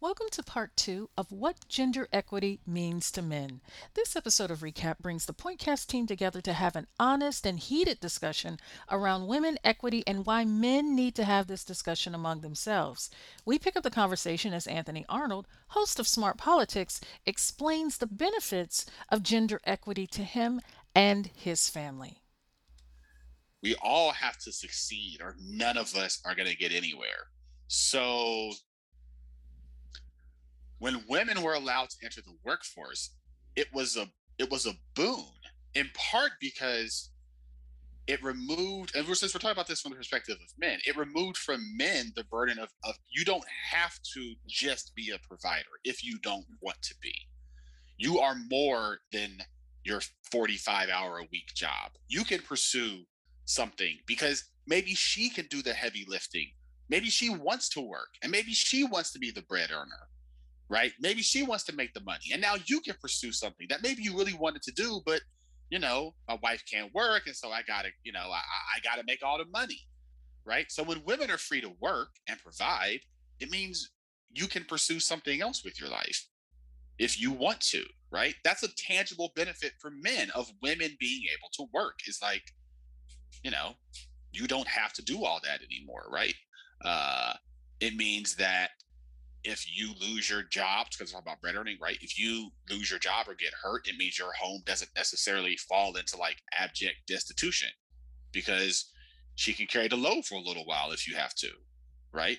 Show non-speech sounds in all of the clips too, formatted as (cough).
Welcome to part two of What Gender Equity Means to Men. This episode of Recap brings the Pointcast team together to have an honest and heated discussion around women equity and why men need to have this discussion among themselves. We pick up the conversation as Anthony Arnold, host of Smart Politics, explains the benefits of gender equity to him and his family. We all have to succeed, or none of us are going to get anywhere. So when women were allowed to enter the workforce, it was a it was a boon in part because it removed and since we're talking about this from the perspective of men it removed from men the burden of, of you don't have to just be a provider if you don't want to be. You are more than your 45 hour a week job. You can pursue something because maybe she can do the heavy lifting. Maybe she wants to work and maybe she wants to be the bread earner right? Maybe she wants to make the money, and now you can pursue something that maybe you really wanted to do, but you know, my wife can't work, and so I gotta, you know, I, I gotta make all the money, right? So when women are free to work and provide, it means you can pursue something else with your life if you want to, right? That's a tangible benefit for men of women being able to work. Is like, you know, you don't have to do all that anymore, right? Uh, it means that if you lose your job, because it's about bread earning, right? If you lose your job or get hurt, it means your home doesn't necessarily fall into like abject destitution because she can carry the load for a little while if you have to, right?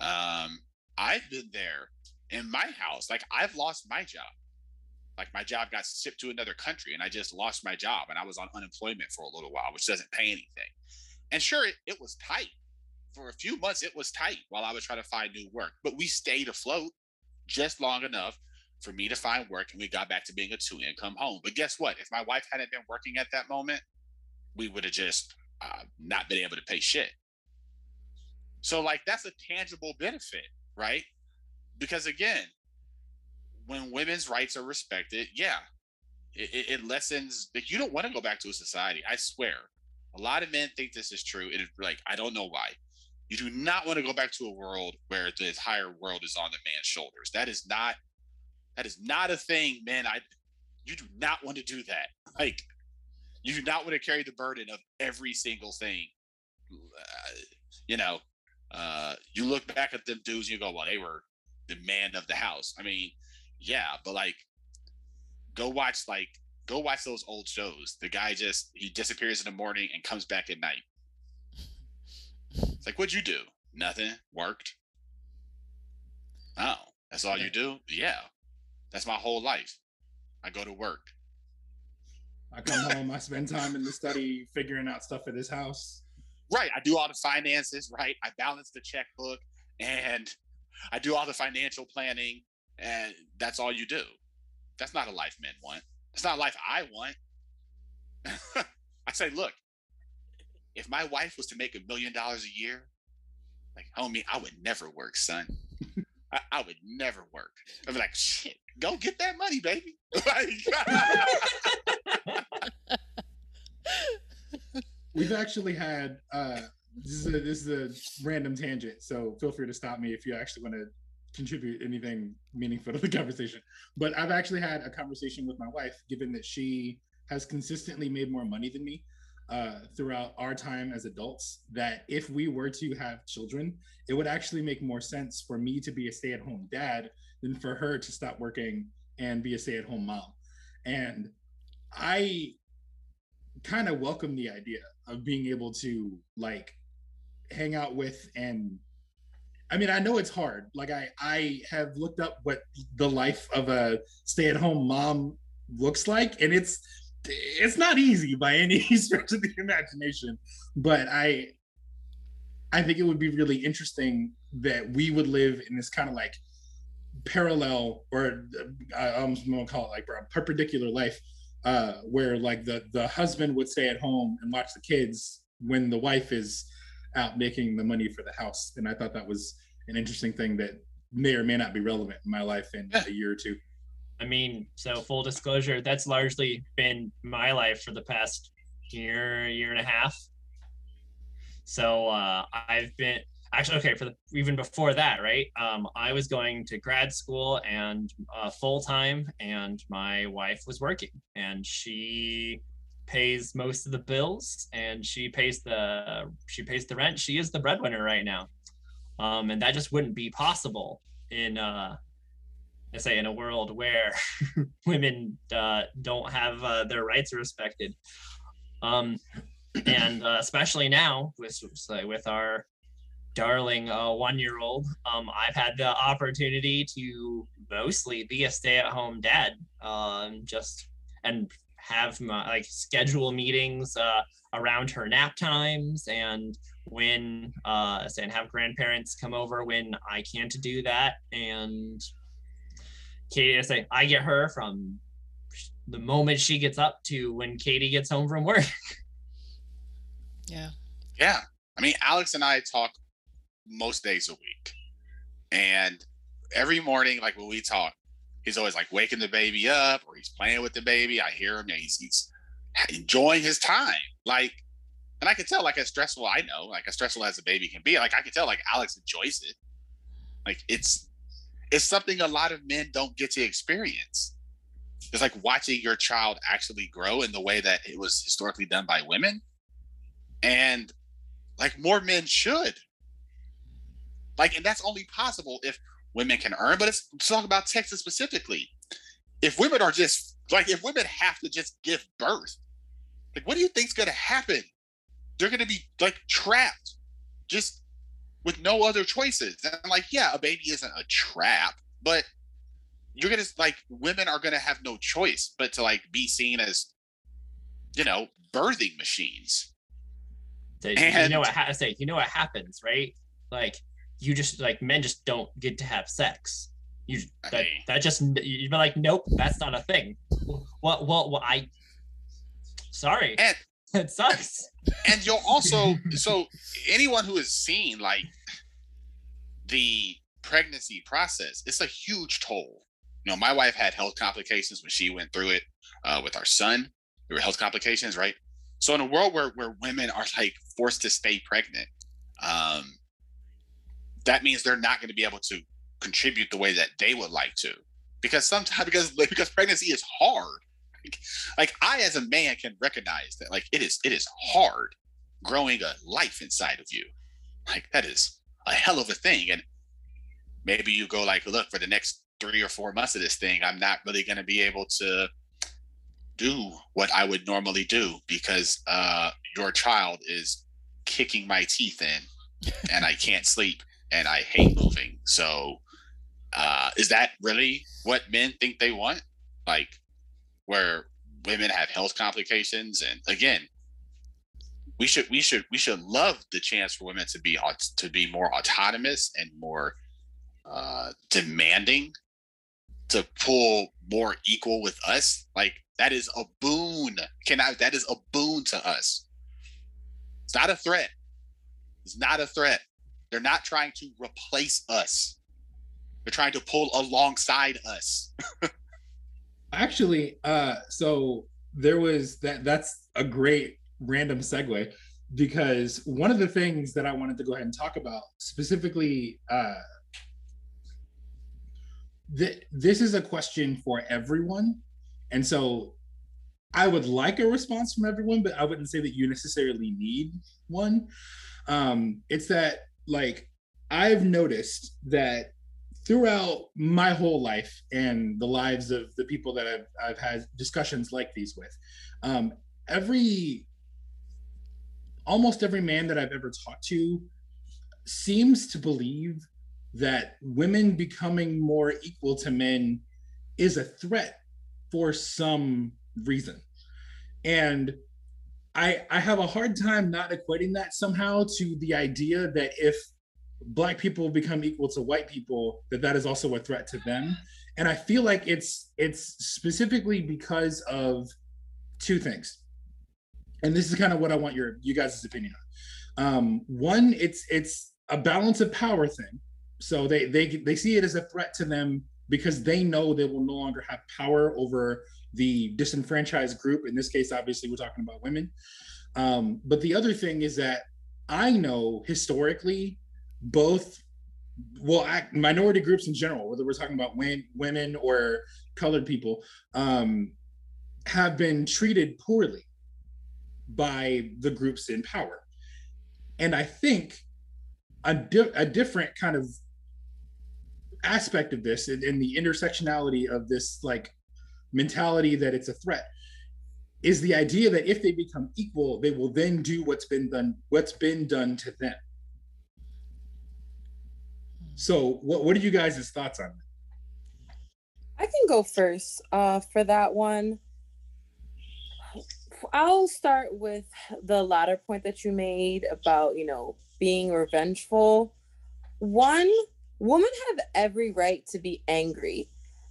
Um, I've been there in my house. Like I've lost my job. Like my job got shipped to another country and I just lost my job and I was on unemployment for a little while, which doesn't pay anything. And sure, it, it was tight for a few months it was tight while I was trying to find new work, but we stayed afloat just long enough for me to find work and we got back to being a two income home. But guess what? If my wife hadn't been working at that moment, we would have just uh, not been able to pay shit. So, like, that's a tangible benefit, right? Because again, when women's rights are respected, yeah, it, it lessens. Like, you don't want to go back to a society. I swear, a lot of men think this is true. It is like I don't know why. You do not want to go back to a world where the entire world is on the man's shoulders. That is not that is not a thing, man. I you do not want to do that. Like you do not want to carry the burden of every single thing. Uh, you know, uh, you look back at them dudes and you go, well, they were the man of the house. I mean, yeah, but like, go watch like go watch those old shows. The guy just he disappears in the morning and comes back at night. It's like, what'd you do? Nothing. Worked. Oh, that's all you do? Yeah. That's my whole life. I go to work. I come home, I spend time in the study figuring out stuff for this house. Right. I do all the finances, right? I balance the checkbook and I do all the financial planning, and that's all you do. That's not a life men want. That's not a life I want. (laughs) I say, look, if my wife was to make a million dollars a year, like, homie, I would never work, son. (laughs) I, I, would never work. I'd be like, shit, go get that money, baby. (laughs) (laughs) We've actually had uh, this is a this is a random tangent, so feel free to stop me if you actually want to contribute anything meaningful to the conversation. But I've actually had a conversation with my wife, given that she has consistently made more money than me uh, throughout our time as adults that if we were to have children, it would actually make more sense for me to be a stay at home dad than for her to stop working and be a stay at home mom. And I kind of welcome the idea of being able to like hang out with and I mean, I know it's hard. Like I I have looked up what the life of a stay-at-home mom looks like and it's it's not easy by any (laughs) stretch of the imagination, but I I think it would be really interesting that we would live in this kind of like parallel or uh, I almost want to call it like perpendicular life uh, where like the the husband would stay at home and watch the kids when the wife is out making the money for the house. And i thought that was an interesting thing that may or may not be relevant in my life in a year or two I mean, so full disclosure, that's largely been my life for the past year, year and a half. So uh, I've been actually okay for the even before that right? Um i was going to grad school and uh, full time and my wife was working and she pays most of the bills and she pays the she pays the rent. She is the breadwinner right now. Um and that just wouldn't be possible in uh I say in a world where (laughs) women uh, don't have uh, their rights respected, um, and uh, especially now with with our darling uh, one year old, um, I've had the opportunity to mostly be a stay at home dad, um, just and have my like schedule meetings uh, around her nap times and when uh and have grandparents come over when I can't do that. And Katie I say I get her from the moment she gets up to when Katie gets home from work. (laughs) Yeah. Yeah. I mean, Alex and I talk most days a week. And every morning, like when we talk, he's always like waking the baby up or he's playing with the baby. I hear him and he's, he's enjoying his time. Like, and I can tell, like, as stressful I know, like, as stressful as a baby can be, like, I can tell, like, Alex enjoys it. Like, it's, it's something a lot of men don't get to experience. It's like watching your child actually grow in the way that it was historically done by women. And like more men should. Like, and that's only possible if women can earn. But it's, talk about Texas specifically. If women are just like, if women have to just give birth, like, what do you think's going to happen? They're going to be like trapped, just with no other choices. And like, yeah, a baby isn't a trap, but you're gonna like women are gonna have no choice but to like be seen as, you know, birthing machines. So, and, you know what ha- say? You know what happens, right? Like you just like men just don't get to have sex. You that, that just you'd be like, nope, that's not a thing. What? Well, well, I. Sorry. And, (laughs) it sucks. And you'll also (laughs) so anyone who has seen like the pregnancy process, it's a huge toll. You know, my wife had health complications when she went through it uh, with our son. There were health complications, right? So in a world where where women are like forced to stay pregnant, um, that means they're not going to be able to contribute the way that they would like to, because sometimes (laughs) because because pregnancy is hard. Like, like I as a man can recognize that like it is it is hard growing a life inside of you. Like that is a hell of a thing, and maybe you go like, look, for the next three or four months of this thing, I'm not really going to be able to do what I would normally do because uh, your child is kicking my teeth in (laughs) and I can't sleep and I hate moving. So, uh, is that really what men think they want? Like, where women have health complications, and again, we should we should we should love the chance for women to be to be more autonomous and more uh, demanding to pull more equal with us. Like that is a boon. Can I? That is a boon to us. It's not a threat. It's not a threat. They're not trying to replace us. They're trying to pull alongside us. (laughs) Actually, uh, so there was that. That's a great random segue because one of the things that I wanted to go ahead and talk about specifically. Uh, th- this is a question for everyone and so I would like a response from everyone, but I wouldn't say that you necessarily need one. Um, it's that like I've noticed that throughout my whole life and the lives of the people that I've, I've had discussions like these with, um, every almost every man that I've ever talked to seems to believe that women becoming more equal to men is a threat for some reason. And I I have a hard time not equating that somehow to the idea that if black people become equal to white people that that is also a threat to them and i feel like it's it's specifically because of two things and this is kind of what i want your you guys' opinion on um one it's it's a balance of power thing so they they they see it as a threat to them because they know they will no longer have power over the disenfranchised group. In this case, obviously, we're talking about women. Um, but the other thing is that I know historically both well minority groups in general whether we're talking about women or colored people um, have been treated poorly by the groups in power. And i think a, di- a different kind of aspect of this and, and the intersectionality of this like mentality that it's a threat is the idea that if they become equal they will then do what's been done what's been done to them. So what, what are you guys' thoughts on that? I can go first uh, for that one i'll start with the latter point that you made about you know being revengeful one women have every right to be angry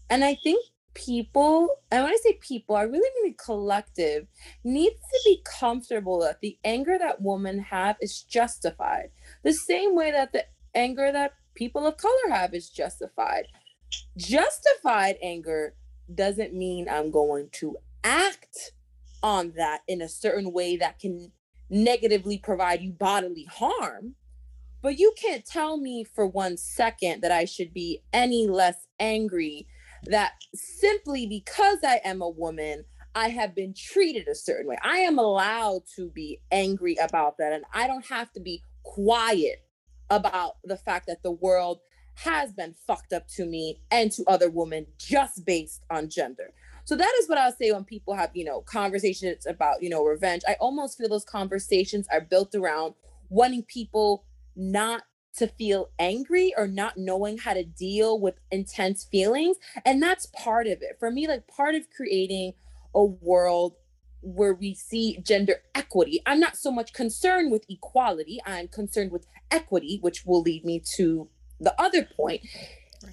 and i think people, and when I say people, I really mean the collective, needs to be comfortable that the anger that women have is justified. The same way that the anger that people of color have is justified. Justified anger doesn't mean I'm going to act on that in a certain way that can negatively provide you bodily harm. But you can't tell me for one second that I should be any less angry that simply because I am a woman, I have been treated a certain way. I am allowed to be angry about that. And I don't have to be quiet about the fact that the world has been fucked up to me and to other women just based on gender. So that is what I'll say when people have, you know, conversations about, you know, revenge. I almost feel those conversations are built around wanting people not to feel angry or not knowing how to deal with intense feelings. And that's part of it. For me, like part of creating a world where we see gender equity, I'm not so much concerned with equality, I'm concerned with equity, which will lead me to the other point.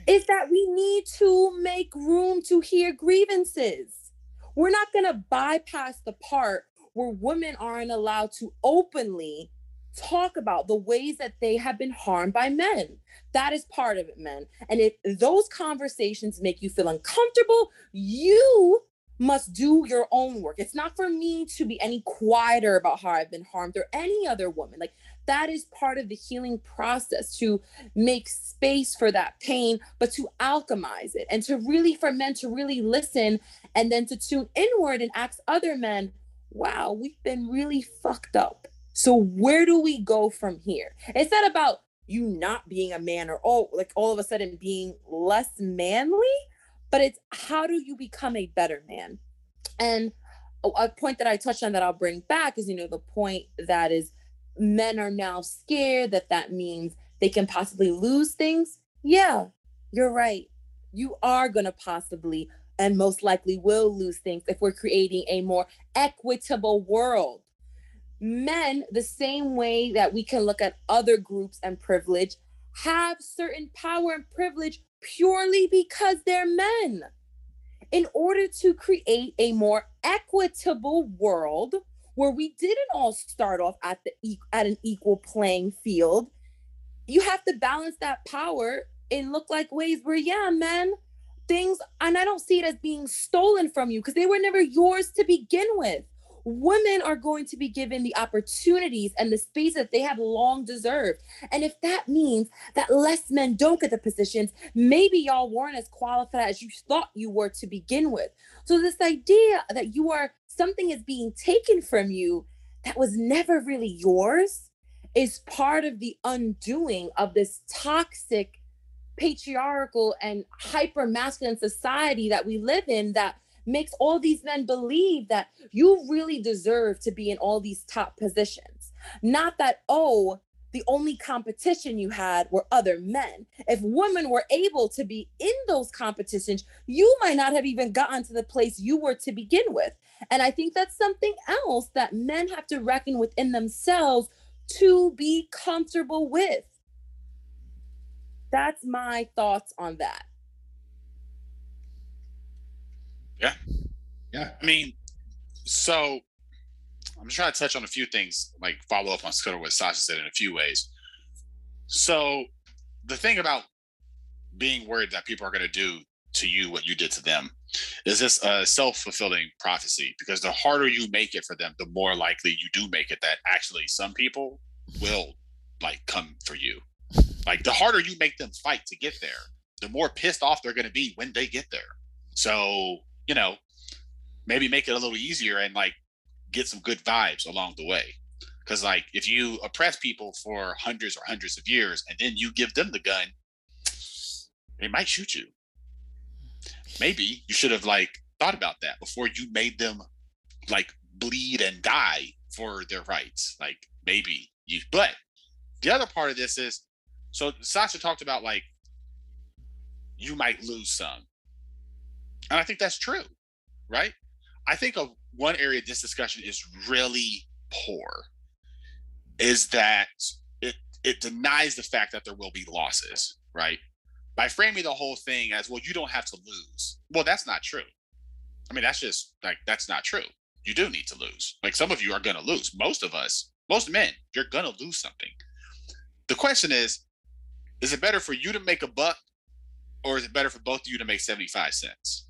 Is that we need to make room to hear grievances. We're not going to bypass the part where women aren't allowed to openly talk about the ways that they have been harmed by men. That is part of it, men. And if those conversations make you feel uncomfortable, you must do your own work. It's not for me to be any quieter about how I've been harmed or any other woman. Like that is part of the healing process to make space for that pain, but to alchemize it and to really, for men to really listen and then to tune inward and ask other men, wow, we've been really fucked up so where do we go from here? It's not about you not being a man or oh like all of a sudden being less manly, but it's how do you become a better man? And a point that I touched on that I'll bring back is you know the point that is men are now scared that that means they can possibly lose things. Yeah, you're right. You are going to possibly and most likely will lose things if we're creating a more equitable world men, the same way that we can look at other groups and privilege, have certain power and privilege purely because they're men. In order to create a more equitable world where we didn't all start off at the at an equal playing field, you have to balance that power and look like ways where yeah, men, things and I don't see it as being stolen from you because they were never yours to begin with women are going to be given the opportunities and the space that they have long deserved. And if that means that less men don't get the positions, maybe y'all weren't as qualified as you thought you were to begin with. So, this idea that you are something is being taken from you that was never really yours is part of the undoing of this toxic patriarchal and hyper masculine society that we live in that makes all these men believe that you really deserve to be in all these top positions. Not that, oh, the only competition you had were other men. If women were able to be in those competitions, you might not have even gotten to the place you were to begin with. And I think that's something else that men have to reckon within themselves to be comfortable with. That's my thoughts on that. Yeah. Yeah. I mean, so I'm trying to touch on a few things, like follow up on sort of what Sasha said in a few ways. So the thing about being worried that people are going to do to you what you did to them is this a self-fulfilling prophecy because the harder you make it for them the more likely you do make it that actually some people will like come for you Like the harder you make them fight to get there, the more pissed off they're going to be when they get there. So, you know, maybe make it a little easier and like get some good vibes along the way. Because, like, if you oppress people for hundreds or hundreds of years and then you give them the gun, they might shoot you. Maybe you should have like thought about that before you made them like bleed and die for their rights. Like maybe you, but the other part of this is so Sasha talked about like you might lose some. And I think that's true, right? I think of one area this discussion is really poor is that it it denies the fact that there will be losses, right? By framing the whole thing as well, you don't have to lose. Well, that's not true. I mean, that's just like that's not true. You do need to lose. Like some of you are gonna lose. Most of us, most men, you're gonna lose something. The question is, is it better for you to make a buck or is it better for both of you to make 75 cents?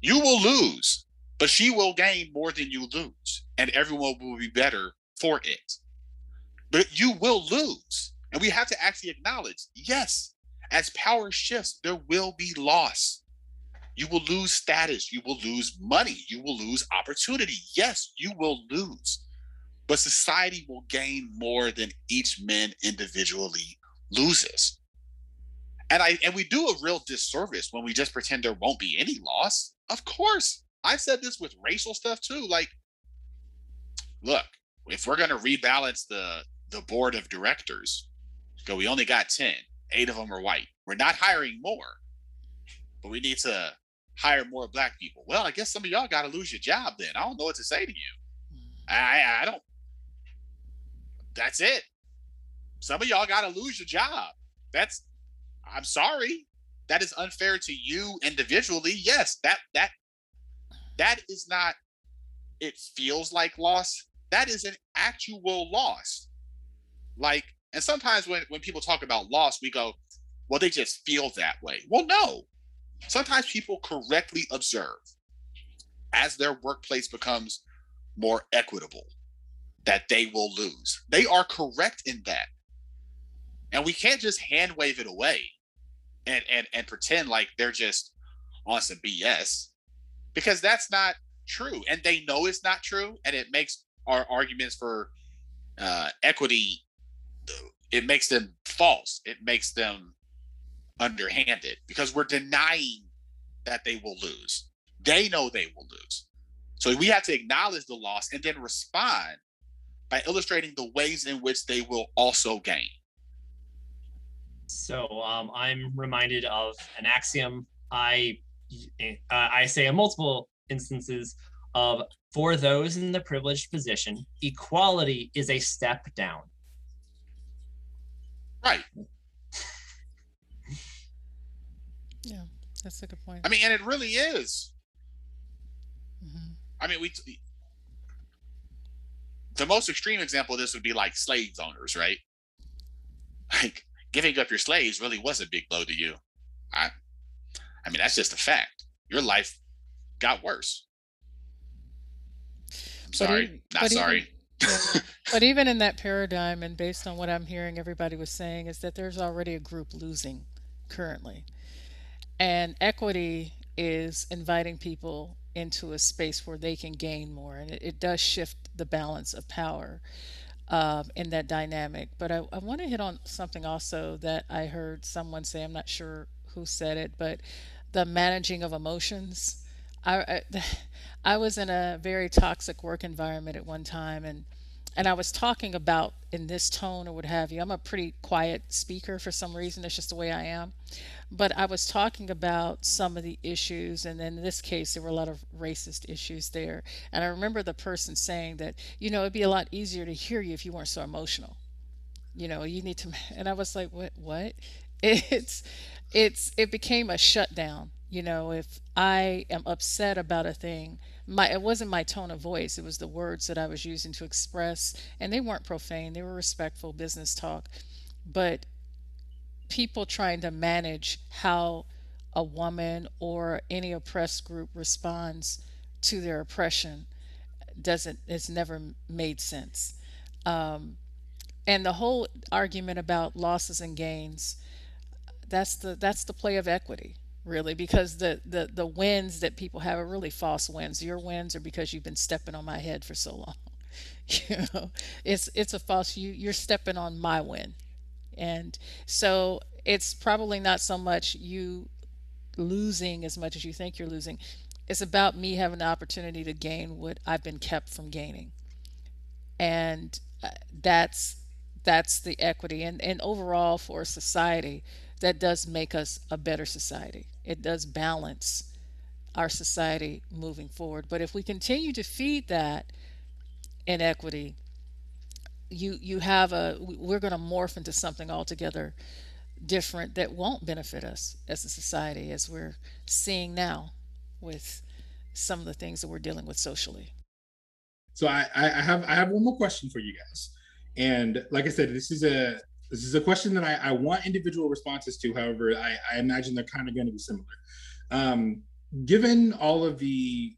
You will lose, but she will gain more than you lose, and everyone will be better for it. But you will lose. And we have to actually acknowledge yes, as power shifts, there will be loss. You will lose status. You will lose money. You will lose opportunity. Yes, you will lose. But society will gain more than each man individually loses. And I and we do a real disservice when we just pretend there won't be any loss. Of course. I've said this with racial stuff too. Like, look, if we're gonna rebalance the the board of directors, go, we only got 10, eight of them are white. We're not hiring more, but we need to hire more black people. Well, I guess some of y'all got to lose your job then. I don't know what to say to you. I, I don't. That's it. Some of y'all got to lose your job. That's. I'm sorry. That is unfair to you individually. Yes, that that that is not. It feels like loss. That is an actual loss. Like, and sometimes when when people talk about loss, we go, "Well, they just feel that way." Well, no, sometimes people correctly observe as their workplace becomes more equitable that they will lose. They are correct in that. And we can't just hand wave it away and and and pretend like they're just on some BS because that's not true. And they know it's not true. And it makes our arguments for uh, equity, it makes them false. It makes them underhanded because we're denying that they will lose. They know they will lose. So we have to acknowledge the loss and then respond by illustrating the ways in which they will also gain. So um, I'm reminded of an axiom I uh, I say in multiple instances of for those in the privileged position, equality is a step down. Right. Yeah, that's a good point. I mean, and it really is. Mhm. I mean, we the most extreme example of this would be like slaves owners, right? Like giving up your slaves really was a big blow to you. I I mean, that's just a fact. Your life got worse. I'm sorry. even- Not but even- sorry. But even in that paradigm, and based on what I'm hearing everybody was saying, is that there's already a group losing currently. And equity is inviting people into a space where they can gain more. And it, it does shift the balance of power um, in that dynamic. But I, I want to hit on something also that I heard someone say, I'm not sure who said it, but the managing of emotions. I, I, (laughs) I was in a very toxic work environment at one time, and and I was talking about in this tone or what have you. I'm a pretty quiet speaker for some reason. That's just the way I am. But I was talking about some of the issues, and then in this case, there were a lot of racist issues there. And I remember the person saying that, you know, it'd be a lot easier to hear you if you weren't so emotional. You know, you need to. (laughs) And I was like, what? What? (laughs) It's, it's, it became a shutdown. You know, if I am upset about a thing, my it wasn't my tone of voice it was the words that i was using to express and they weren't profane they were respectful business talk. But people trying to manage how a woman or any oppressed group responds to their oppression doesn't it's never made sense. Um, and the whole argument about losses and gains that's the that's the play of equity really because the the the wins that people have are really false wins your wins are because you've been stepping on my head for so long. (laughs) You know it's it's a false you you're stepping on my win and so it's probably not so much you losing as much as you think you're losing. It's about me having the opportunity to gain what I've been kept from gaining. And uh, that's that's the equity. And and overall for society that does make us a better society. It does balance our society moving forward. But if we continue to feed that inequity you you have a we're going to morph into something altogether different that won't benefit us as a society as we're seeing now with some of the things that we're dealing with socially. So I, I have I have one more question for you guys, and like I said, this is a this is a question that I, I want individual responses to. However, I, I imagine they're kind of going to be similar. Um, given all of the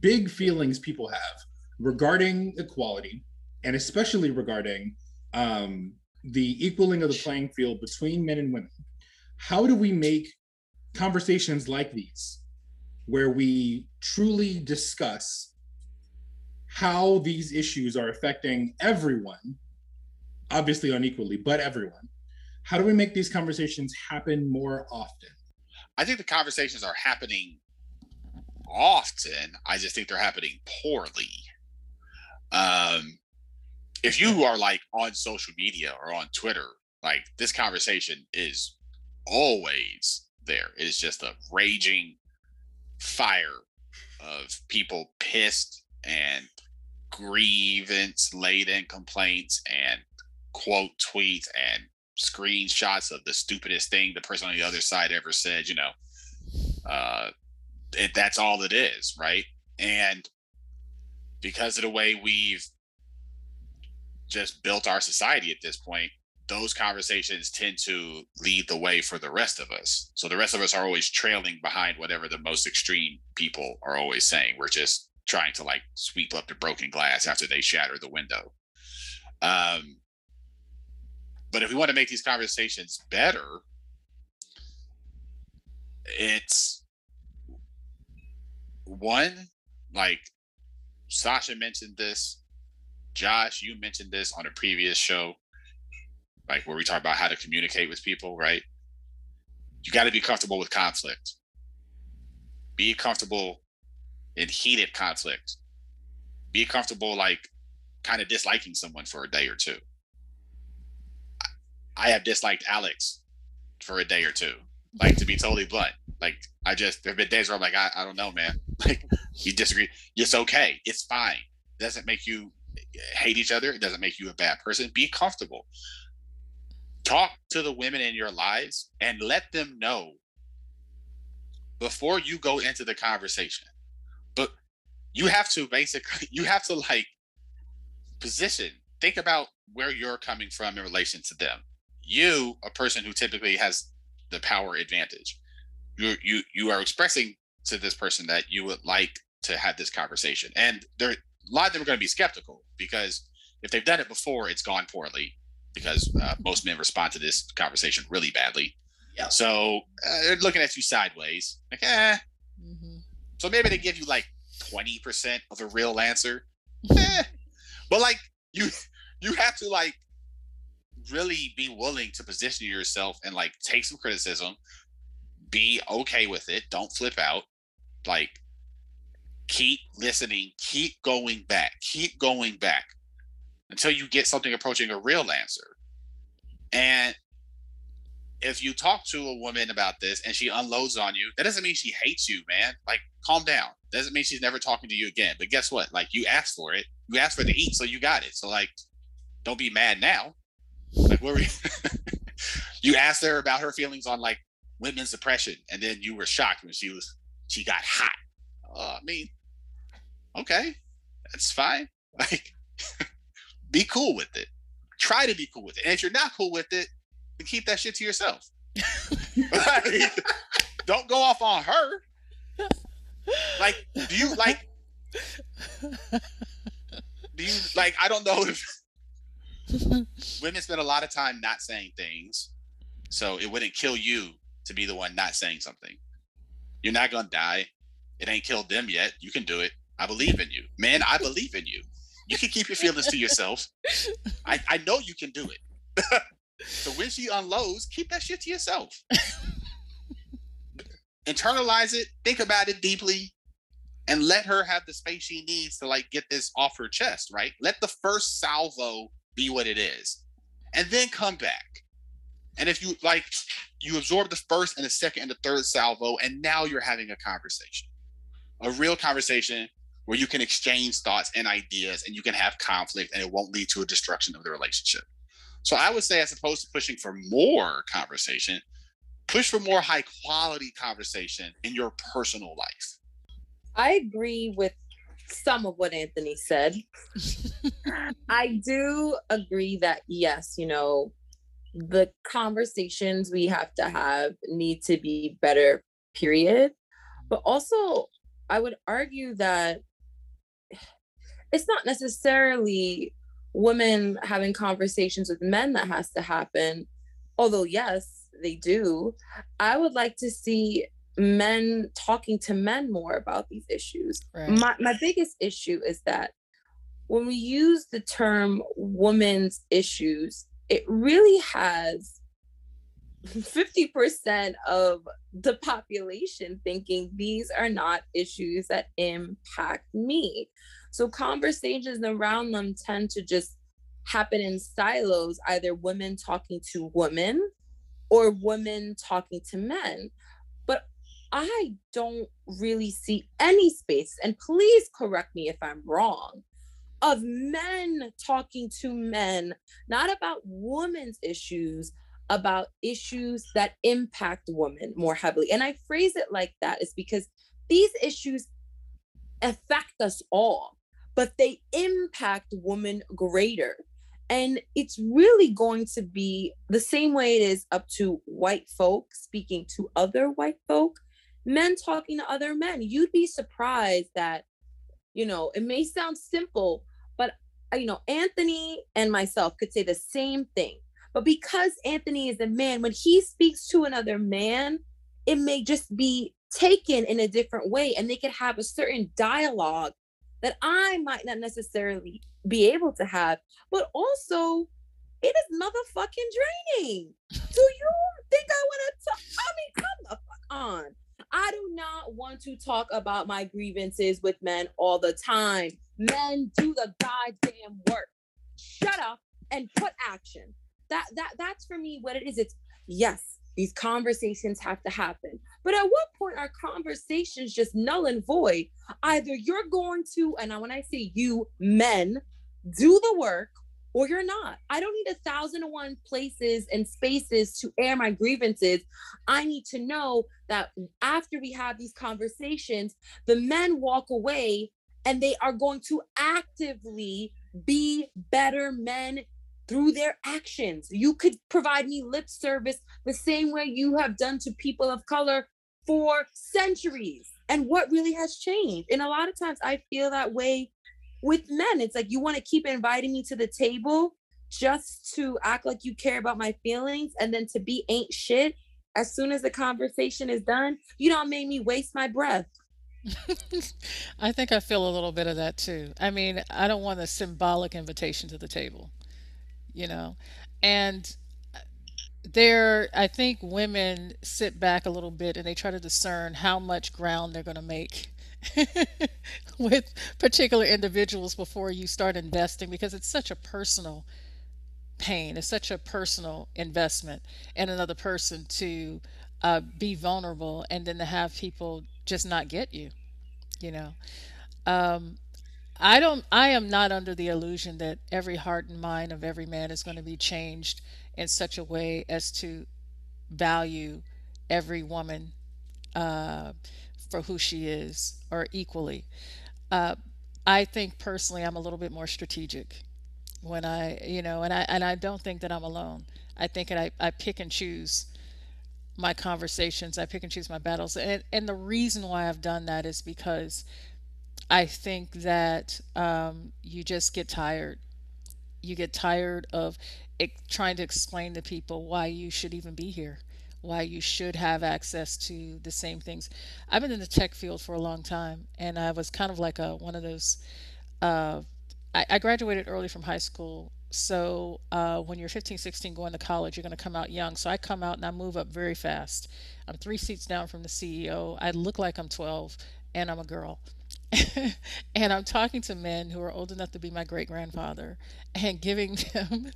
big feelings people have regarding equality, and especially regarding um, the equaling of the playing field between men and women, how do we make conversations like these, where we truly discuss how these issues are affecting everyone, obviously unequally, but everyone. How do we make these conversations happen more often? I think the conversations are happening often. I just think they're happening poorly. Um, if you are like on social media or on Twitter, like this conversation is always there. It is just a raging fire of people pissed and grievance laden complaints and quote tweets and screenshots of the stupidest thing the person on the other side ever said, you know, uh, it, that's all it is, right? And because of the way we've just built our society at this point, those conversations tend to lead the way for the rest of us. So the rest of us are always trailing behind whatever the most extreme people are always saying. We're just trying to like sweep up the broken glass after they shatter the window. Um, but if we want to make these conversations better, it's one like Sasha mentioned this, Josh, you mentioned this on a previous show, like where we talk about how to communicate with people, right? You got to be comfortable with conflict. Be comfortable in heated conflict. Be comfortable, like kind of disliking someone for a day or two. I have disliked Alex for a day or two. Like to be totally blunt. Like I just there have been days where I'm like, I, I don't know, man. (laughs) Like you disagree. It's okay. It's fine. It doesn't make you hate each other. It doesn't make you a bad person. Be comfortable. Talk to the women in your lives and let them know before you go into the conversation but you have to basically (laughs) you have to like position think about where you're coming from in relation to them you a person who typically has the power advantage you you you are expressing to this person that you would like to have this conversation and there a lot of them are going to be skeptical because if they've done it before it's gone poorly because uh, (laughs) most men respond to this conversation really badly yeah so uh, they're looking at you sideways like eh mm-hmm. So maybe they give you like 20% of a real answer. (laughs) eh. But like you you have to like really be willing to position yourself and like take some criticism, be okay with it, don't flip out. Like keep listening, keep going back, keep going back until you get something approaching a real answer. And if you talk to a woman about this and she unloads on you, that doesn't mean she hates you, man. Like, calm down. Doesn't mean she's never talking to you again. But guess what? Like, you asked for it. You asked for the eat, so you got it. So, like, don't be mad now. Like, what were you? (laughs) you asked her about her feelings on like women's oppression, and then you were shocked when she was she got hot. Uh, I mean, okay, that's fine. (laughs) Like, (laughs) be cool with it. Try to be cool with it. And if you're not cool with it, to keep that shit to yourself. don't go off on her. Like, do you like? Do you like? I don't know if (laughs) women spend a lot of time not saying things, so it wouldn't kill you to be the one not saying something. You're not gonna die. It ain't killed them yet. You can do it. I believe in you, man. I believe in you. You can keep your feelings to yourself. I, I know you can do it. (laughs) so when she unloads, keep that shit to yourself. (laughs) Internalize it, think about it deeply, and let her have the space she needs to like get this off her chest, right? Let the first salvo be what it is. And then come back. And if you like you absorb the first and the second and the third salvo, and now you're having a conversation. A real conversation where you can exchange thoughts and ideas and you can have conflict and it won't lead to a destruction of the relationship. So I would say, as opposed to pushing for more conversation, push for more high quality conversation in your personal life. I agree with some of what Anthony said. I do agree that, yes, you know, the conversations we have to have need to be better, period. But also, I would argue that it's not necessarily women having conversations with men that has to happen although yes they do i would like to see men talking to men more about these issues right. my, my biggest issue is that when we use the term women's issues it really has 50% of the population thinking these are not issues that impact me. So conversations around them tend to just happen in silos, either women talking to women or women talking to men. I don't really see any space, and please correct me if I'm wrong, of men talking to men, not about women's issues, about issues that impact women more heavily. And I phrase it like that is because these issues affect us all, but they impact women greater. And it's really going to be the same way it is up to white folk speaking to other white folk, men talking to other men. You'd be surprised that, you know, it may sound simple, but, uh, you know, Anthony and myself could say the same thing but because Anthony is a man, when he speaks to another man, it may just be taken in a different way and they could have a certain dialogue that I might not necessarily be able to have, but also it is motherfucking draining. Do you think I want to talk? I mean, come the fuck on. I do not want to talk about my grievances with men all the time. Men do the goddamn work. Shut up and put action that that that's for me what it is it's yes these conversations have to happen but at what point are conversations just null and void either you're going to and when i say you men do the work or you're not i don't need a thousand and one places and spaces to air my grievances i need to know that after we have these conversations the men walk away and they are going to actively be better men through their actions. You could provide me lip service the same way you have done to people of color for centuries. And what really has changed? And a lot of times I feel that way with men. It's like you want to keep inviting me to the table just to act like you care about my feelings and then to be ain't shit as soon as the conversation is done. You don't make me waste my breath. (laughs) I think I feel a little bit of that too. I mean, I don't want a symbolic invitation to the table you know and uh, there i think women sit back a little bit and they try to discern how much ground they're going to make (laughs) with particular individuals before you start investing because it's such a personal pain it's such a personal investment in another person to uh, be vulnerable and then to have people just not get you you know? Um, I don't I am not under the illusion that every heart and mind of every man is going to be changed in such a way as to value every woman uh, for who she is or equally. Uh, I think personally I'm a little bit more strategic when I you know and I and I don't think that I'm alone. I think I, I pick and choose my conversations. I pick and choose my battles. And and the reason why I've done that is because I think that um, you just get tired you get tired of it, trying to explain to people why you should even be here why you should have access to the same things. I've been in the tech field for a long time and i was kind of like a one of those uh, I, I graduated early from high school. So uh, when you're 15 16 going to college you're going to come out young. So i come out and i move up very fast. I'm three seats down from the ceo i look like i'm 12 and i'm a girl. (laughs) And I'm talking to men who are old enough to be my great grandfather and giving (laughs) them,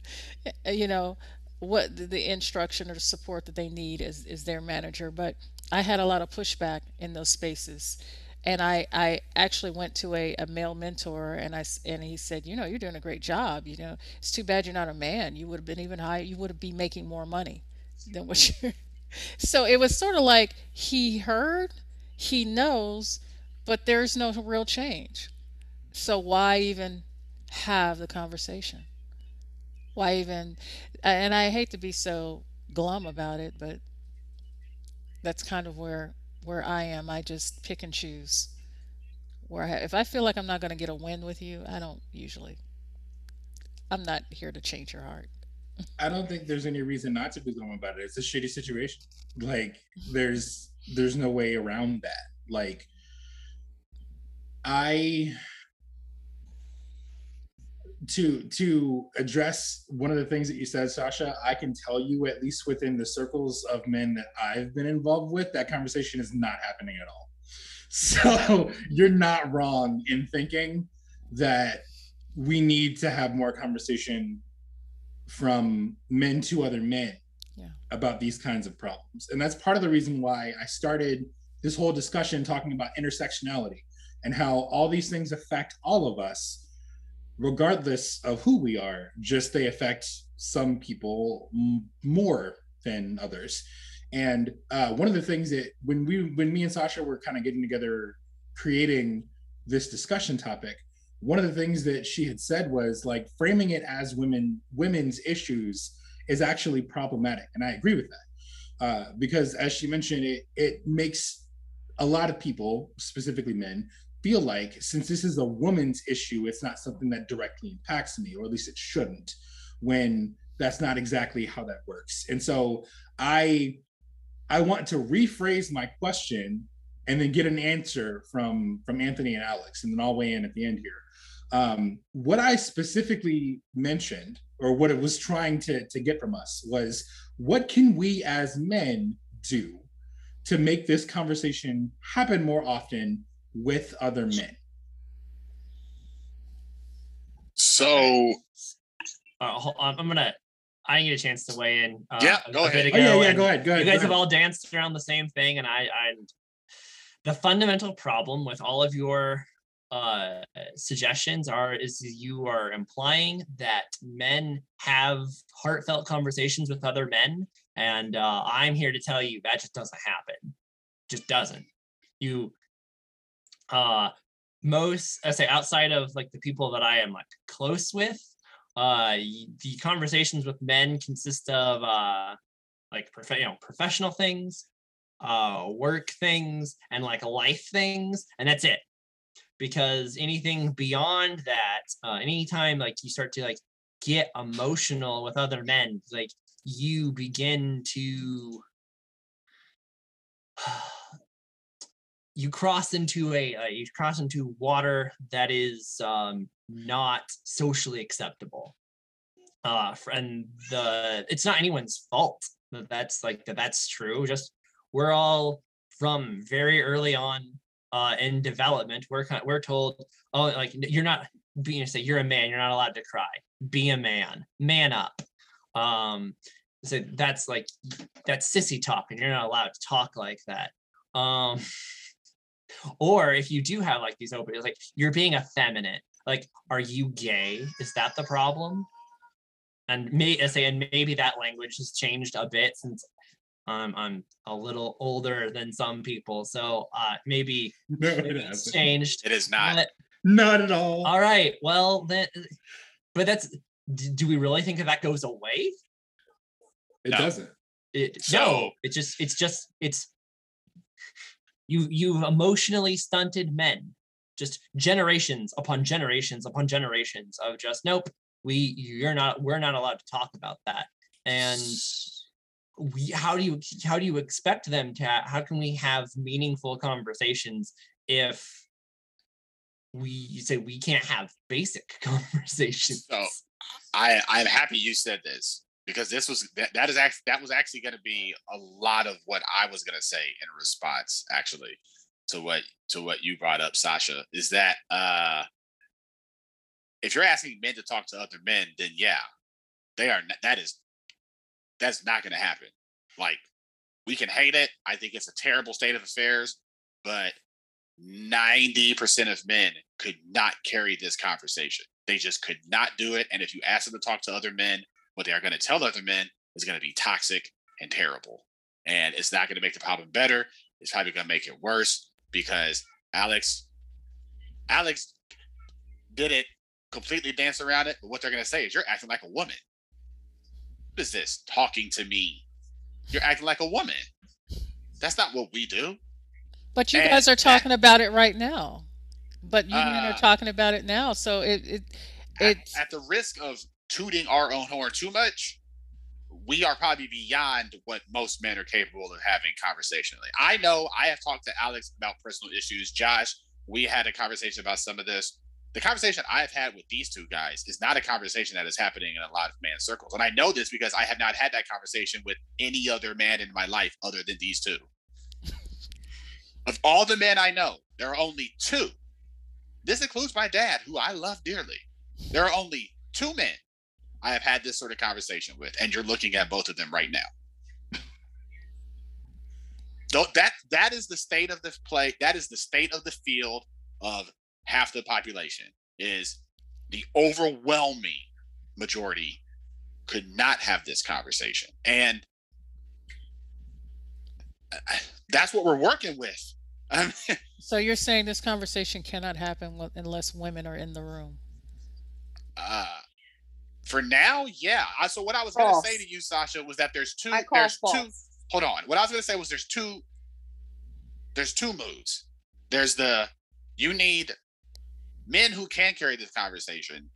you know, what the, instruction or the support that they need is, as their manager. But I had a lot of pushback in those spaces. And I, I actually went to a, a male mentor and I and he said, you know, you're doing a great job. You know, it's too bad you're not a man. You would have been even higher. You would have been making more money than what you're. (laughs) So it was sort of like he heard, he knows, but there's no real change. So why even have the conversation? Why even? And I hate to be so glum about it, but that's kind of where where I am. I just pick and choose. Where I, if I feel like I'm not going to get a win with you, I don't usually. I'm not here to change your heart. I don't think there's any reason not to be glum about it. It's a shitty situation. Like there's there's no way around that. Like I to to address one of the things that you said, Sasha, I can tell you at least within the circles of men that I've been involved with, that conversation is not happening at all. (laughs) So you're not wrong in thinking that we need to have more conversation from men to other men Yeah. about these kinds of problems. And that's part of the reason why I started this whole discussion talking about intersectionality and how all these things affect all of us, regardless of who we are, just they affect some people m- more than others. And uh, one of the things that when we, when me and Sasha were kind of getting together, creating this discussion topic, one of the things that she had said was like framing it as women women's issues is actually problematic, and I agree with that uh, because, as she mentioned, it it makes a lot of people, specifically men, feel like since this is a woman's issue, it's not something that directly impacts me, or at least it shouldn't. When that's not exactly how that works, and so I I want to rephrase my question and then get an answer from from Anthony and Alex, and then I'll weigh in at the end here. Um, what I specifically mentioned, or what it was trying to to get from us, was what can we as men do to make this conversation happen more often with other men? So Uh, I'm I'm gonna. I didn't get a chance to weigh in. Uh, Yeah, a- go a bit ahead. Oh yeah, yeah. Go ahead. Go ahead. You guys go have all danced around the same thing, and I, I, the fundamental problem with all of your uh suggestions are is you are implying that men have heartfelt conversations with other men, and uh, I'm here to tell you that just doesn't happen. Just doesn't. You, uh, most I say outside of like the people that I am like close with, uh, the conversations with men consist of uh like prof- you know professional things uh work things and like life things and that's it. Because anything beyond that uh anytime like you start to like get emotional with other men like you begin to (sighs) (sighs) (sighs) you cross into a uh, you cross into water that is um not socially acceptable. Uh and the it's not anyone's fault that that's like that that's true just we're all from very early on uh in development we're kind we're told oh like you're not being say you're a man you're not allowed to cry. Be a man. Man up. Um so that's like that's sissy talking you're not allowed to talk like that. Um or if you do have like these open like you're being effeminate like are you gay is that the problem and may I say and maybe that language has changed a bit since um, I'm a little older than some people so uh maybe, (laughs) No, it it's hasn't. changed it is not. but Not at all. all right well then but that's do we really think that that goes away it No. doesn't. it, no So- it's just it's just it's you you've emotionally stunted men just generations upon generations upon generations of just nope we you're not we're not allowed to talk about that. And we how do you how do you expect them to how can we have meaningful conversations if we you say we can't have basic (laughs) conversations? So I I'm happy you said this because this was that, that is actually that was actually going to be a lot of what I was going to say in response actually to what to what you brought up Sasha is that uh if you're asking men to talk to other men then yeah they are that is that's not going to happen like we can hate it I think it's a terrible state of affairs but 90% of men could not carry this conversation. They just could not do it. And if you ask them to talk to other men, what they are going to tell the other men is going to be toxic and terrible. And it's not going to make the problem better. It's probably going to make it worse because Alex, Alex did it completely dance around it. But what they're going to say is, you're acting like a woman. What is this? Talking to me. You're acting like a woman. That's not what we do. But you And guys are that- talking about it right now. But you men are Uh, talking about it now. So it it at, it's at the risk of tooting our own horn too much, we are probably beyond what most men are capable of having conversationally. I know I have talked to Alex about personal issues. Josh, we had a conversation about some of this. The conversation I've had with these two guys is not a conversation that is happening in a lot of man circles. And I know this because I have not had that conversation with any other man in my life other than these two. (laughs) Of all the men I know, there are only two. This includes my dad, who I love dearly. There are only two men I have had this sort of conversation with, and you're looking at both of them right now. That that is the state of the play. That is the state of the field of half the population. Is the overwhelming majority could not have this conversation, and that's what we're working with. (laughs) I mean, so you're saying this conversation cannot happen unless women are in the room. Uh, for now, yeah. I, so what I was going to say to you, Sasha, was that there's two. There's two. Hold on. What I was going to say was there's two. There's two moves. There's the you need men who can carry this conversation.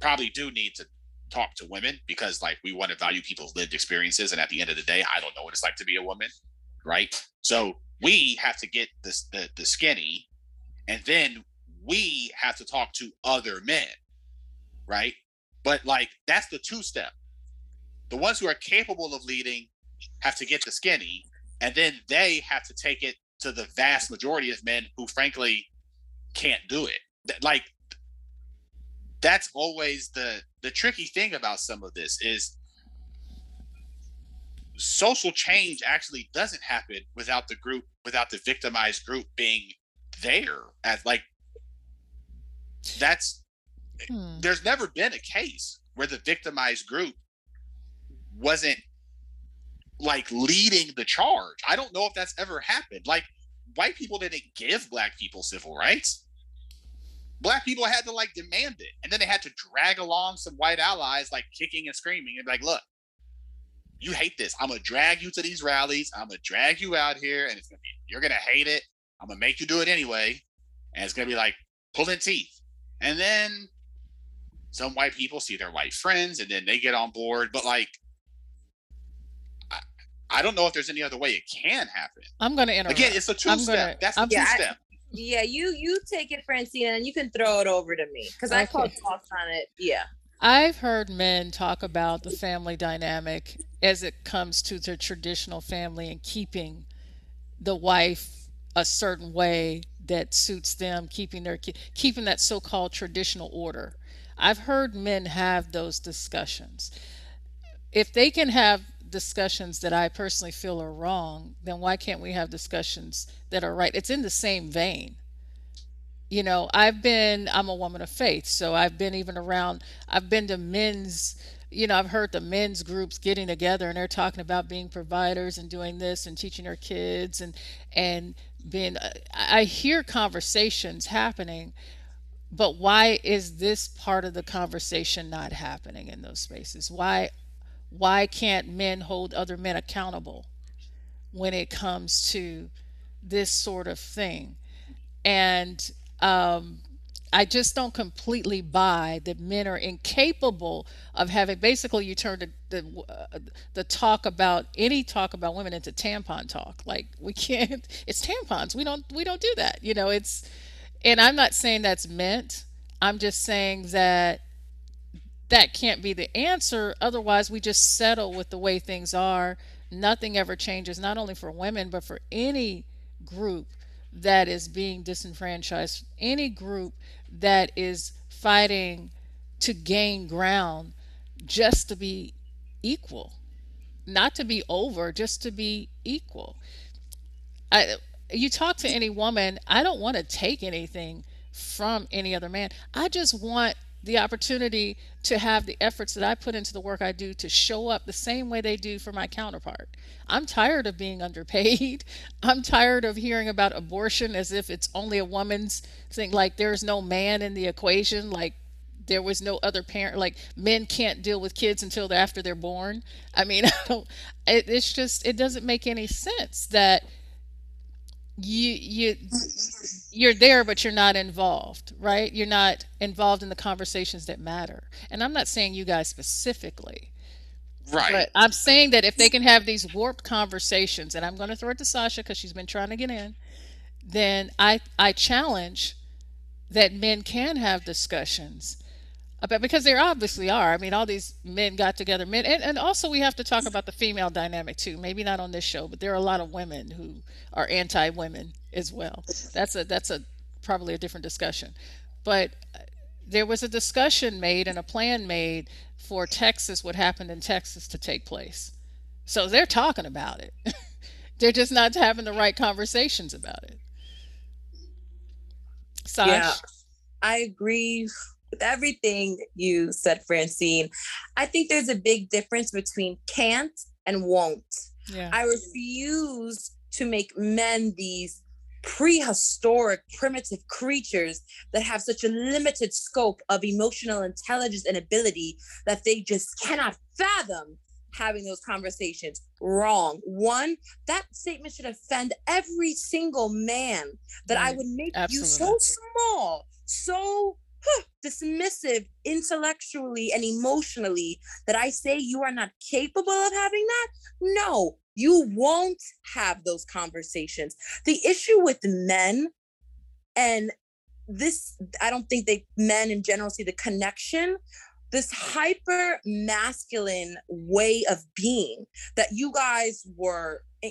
Probably do need to talk to women because like we want to value people's lived experiences, and at the end of the day, I don't know what it's like to be a woman, right? So we have to get this the the skinny, and then we have to talk to other men, right? But like that's the two step. The ones who are capable of leading have to get the skinny, and then they have to take it to the vast majority of men who, frankly, can't do it. Like that's always the the tricky thing about some of this is social change actually doesn't happen without the group without the victimized group being there as like that's Hmm. there's never been a case where the victimized group wasn't like leading the charge. I don't know if that's ever happened. Like white people didn't give black people civil rights. Black people had to like demand it. And then they had to drag along some white allies like kicking and screaming and like, look, you hate this. I'm gonna drag you to these rallies. I'm gonna drag you out here and it's gonna be you're gonna hate it. I'm gonna make you do it anyway. And it's gonna be like pulling teeth. And then some white people see their white friends and then they get on board but like i, I don't know if there's any other way it can happen I'm going to interrupt. again it's a two I'm step gonna- that's a I'm- two Yeah, I- step Yeah, you you take it, Francina, and you can throw it over to me because I call Okay. talks on it. Yeah. I've heard men talk about the family dynamic as it comes to the traditional family and keeping the wife a certain way that suits them, keeping their keeping that so-called traditional order. I've heard men have those discussions. If they can have discussions that I personally feel are wrong, then why can't we have discussions that are right? It's in the same vein you know i've been i'm a woman of faith so i've been even around i've been to men's you know i've heard the men's groups getting together and they're talking about being providers and doing this and teaching their kids and and being i I hear conversations happening but why is this part of the conversation not happening in those spaces why why can't men hold other men accountable when it comes to this sort of thing and um, I just don't completely buy that men are incapable of having. Basically, you turn the the, uh, the talk about any talk about women into tampon talk. Like we can't. It's tampons. We don't. We don't do that. You know. It's. And I'm not saying that's meant. I'm just saying that that can't be the answer. Otherwise, we just settle with the way things are. Nothing ever changes, not only for women, but for any group that is being disenfranchised, any group that is fighting to gain ground just to be equal, not to be over, just to be equal. I, you talk to any woman, I don't want to take anything from any other man. I just want the opportunity to have the efforts that I put into the work I do to show up the same way they do for my counterpart. I'm tired of being underpaid. (laughs) I'm tired of hearing about abortion as if it's only a woman's thing, like there's no man in the equation, like there was no other parent, like men can't deal with kids until after they're born. I mean, (laughs) I don't, it, it's just, it doesn't make any sense that you you you're there but you're not involved right? You're not involved in the conversations that matter. And i'm not saying you guys specifically right. but i'm saying that if they can have these warped conversations and i'm going to throw it to sasha because she's been trying to get in then i i challenge that men can have discussions about because there obviously are. I mean, all these men got together, men, and, and also we have to talk about the female dynamic too. Maybe not on this show, but there are a lot of women who are anti-women as well. That's a that's a probably a different discussion. But uh, there was a discussion made and a plan made for Texas, what happened in Texas, to take place. So they're talking about it. (laughs) they're just not having the right conversations about it. Sash? Yeah, I agree with everything you said, Francine. I think there's a big difference between can't and won't. Yeah. I refuse to make men these prehistoric primitive creatures that have such a limited scope of emotional intelligence and ability that they just cannot fathom having those conversations wrong one that statement should offend every single man that i would make you so small so dismissive intellectually and emotionally that I say you are not capable of having that? No, you won't have those conversations. The issue with men, and this, I don't think they men in general see the connection. This hyper masculine way of being that you guys were eh,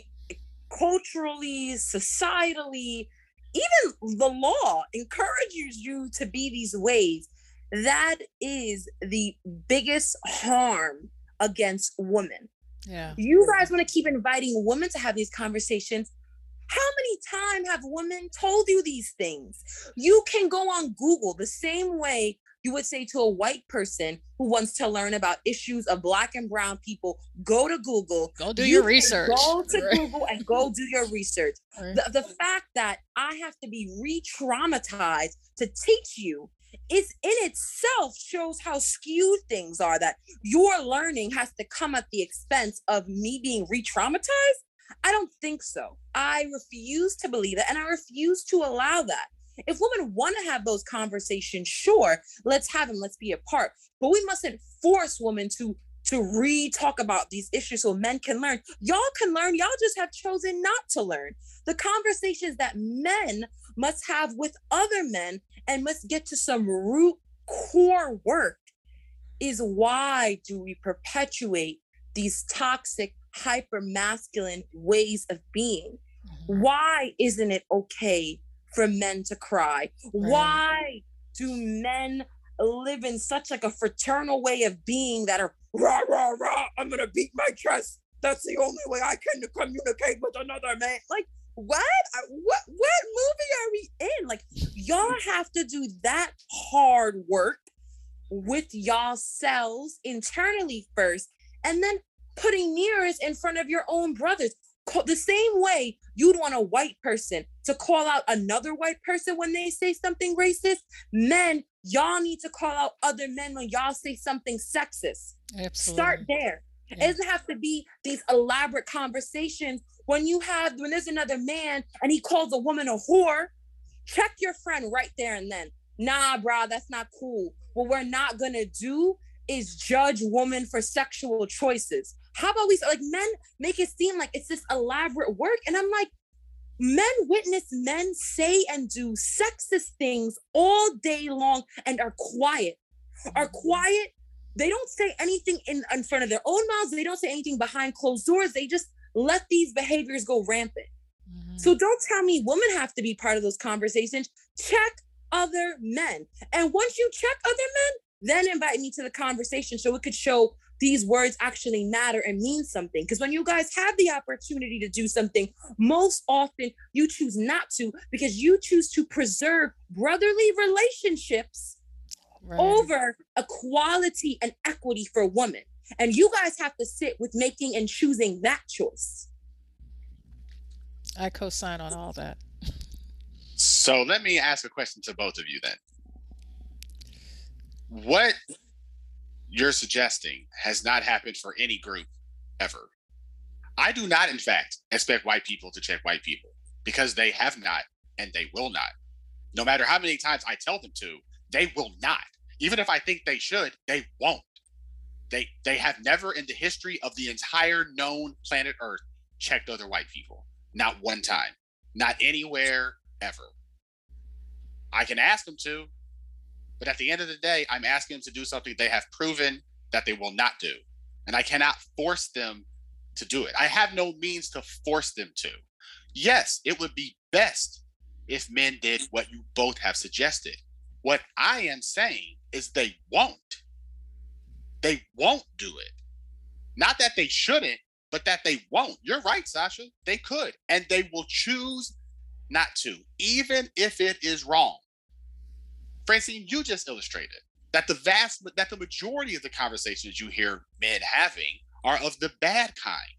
culturally, societally, even the law encourages you to be these ways. That is the biggest harm against women. Yeah. You guys want to keep inviting women to have these conversations. How many times have women told you these things? You can go on Google the same way you would say to a white person who wants to learn about issues of black and brown people, go to Google. Go do You your research. Go to Right. Google and go do your (laughs) research. Right. The, the fact that I have to be re-traumatized to teach you is in itself shows how skewed things are that your learning has to come at the expense of me being re-traumatized i don't think so i refuse to believe it and i refuse to allow that if women want to have those conversations sure let's have them let's be a part but we mustn't force women to to re-talk about these issues so men can learn. Y'all can learn y'all just have chosen not to learn. The conversations that men must have with other men and must get to some root core work is why do we perpetuate these toxic hyper masculine ways of being? Mhm. why isn't it okay for men to cry. Why do men live in such like a fraternal way of being that are rah rah rah i'm gonna beat my chest. That's the only way i can communicate with another man. Like what? What what movie are we in? Like y'all have to do that hard work with y'all selves internally first and then putting mirrors in front of your own brothers The same way you'd want a white person to call out another white person when they say something racist men y'all need to call out other men when y'all say something sexist Absolutely. start there it doesn't have to be these elaborate conversations when you have when there's another man and he calls a woman a whore check your friend right there and then nah, brah, that's not cool. What we're not gonna do is judge women for sexual choices. How about we like men make it seem like it's this elaborate work? And I'm like, men witness men say and do sexist things all day long and are quiet. Are quiet. They don't say anything in, in front of their own mouths. They don't say anything behind closed doors. They just let these behaviors go rampant. Mhm. So don't tell me women have to be part of those conversations. Check other men. And once you check other men, then invite me to the conversation so it could show these words actually matter and mean something. Because when you guys have the opportunity to do something, most often you choose not to because you choose to preserve brotherly relationships Right. over equality and equity for women. And you guys have to sit with making and choosing that choice. I co-sign on all that. So let me ask a question to both of you then. What you're suggesting has not happened for any group ever. I do not, in fact, expect white people to check white people because they have not and they will not. No matter how many times I tell them to, they will not. Even if I think they should, they won't. They they have never in the history of the entire known planet Earth checked other white people. Not one time. Not anywhere ever. I can ask them to, but at the end of the day, I'm asking them to do something they have proven that they will not do. And I cannot force them to do it. I have no means to force them to. Yes, it would be best if men did what you both have suggested. What I am saying is they won't. They won't do it. Not that they shouldn't, but that they won't. You're right, Sasha. They could. And they will choose not to, even if it is wrong. Francine, you just illustrated that the vast that the majority of the conversations you hear men having are of the bad kind.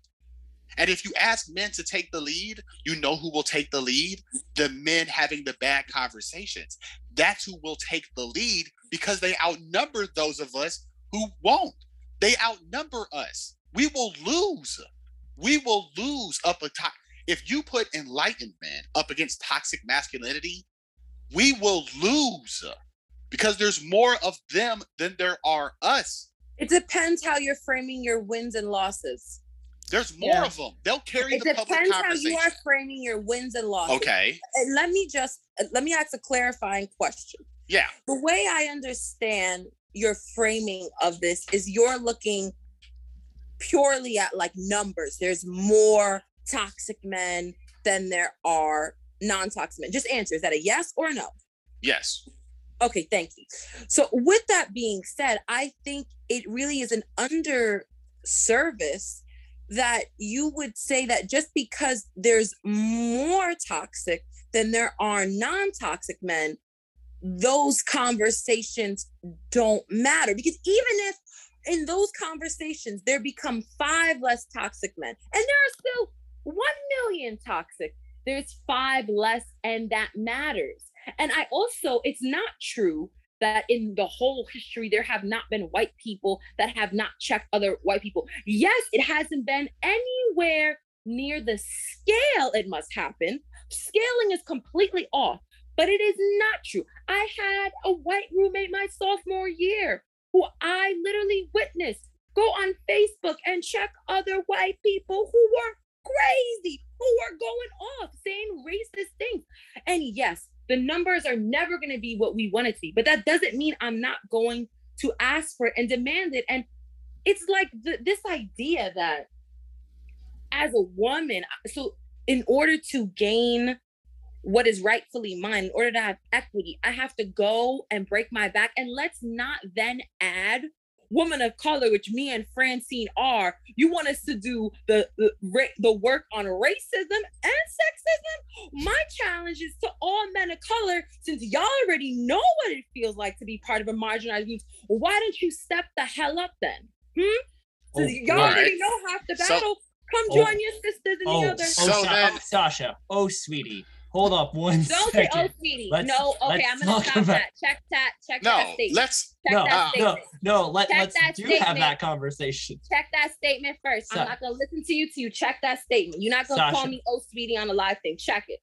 And if you ask men to take the lead, you know who will take the lead? The men having the bad conversations. That's who will take the lead because they outnumber those of us who won't. They outnumber us. We will lose. We will lose up a top. If you put enlightened men up against toxic masculinity, we will lose because there's more of them than there are us. It depends how you're framing your wins and losses. There's more Yeah. of them. They'll carry It the public depends how you are framing your wins and losses. okay. And let me just uh, let me ask a clarifying question. Yeah. The way I understand your framing of this is you're looking purely at like numbers. There's more toxic men than there are non-toxic men. Just answer. Is that a yes or a no? Yes. Okay, thank you. So, with that being said, I think it really is an under service that you would say that just because there's more toxic than there are non toxic men, those conversations don't matter. Because even if in those conversations there become five less toxic men, and there are still 1 million toxic, there's five less, and that matters. And I also, it's not true that in the whole history there have not been white people that have not checked other white people. Yes, it hasn't been anywhere near the scale it must happen. Scaling is completely off, but it is not true. I had a white roommate my sophomore year who I literally witnessed go on Facebook and check other white people who were crazy, who are going off saying racist things. And yes, the numbers are never going to be what we want it to be, but that doesn't mean I'm not going to ask for it and demand it. And it's like th- this idea that as a woman, so in order to gain what is rightfully mine, in order to have equity, I have to go and break my back. And let's not then add woman of color, which me and Francine are. You want us to do the the, the work on racism and sexism? My challenge is to all men of color, since y'all already know what it feels like to be part of a marginalized group. Why don't you step the hell up then? Hmm? Oh, Since y'all right. already know half the So- battle. Come Oh. join your sisters in Oh, the oh, other. So Sa- then- oh, Sasha. Oh, sweetie. Hold up one Don't say, second. oh, sweetie. Let's- no, okay, I'm gonna talk stop about- that. Check that. Check that No, statement. let's Check no, that uh, no, no. Let, Check let's that do have statement. that conversation. Check that statement first. Sa- I'm not gonna listen to you till you check that statement. You're not gonna call me oh sweetie on a live thing. Check it.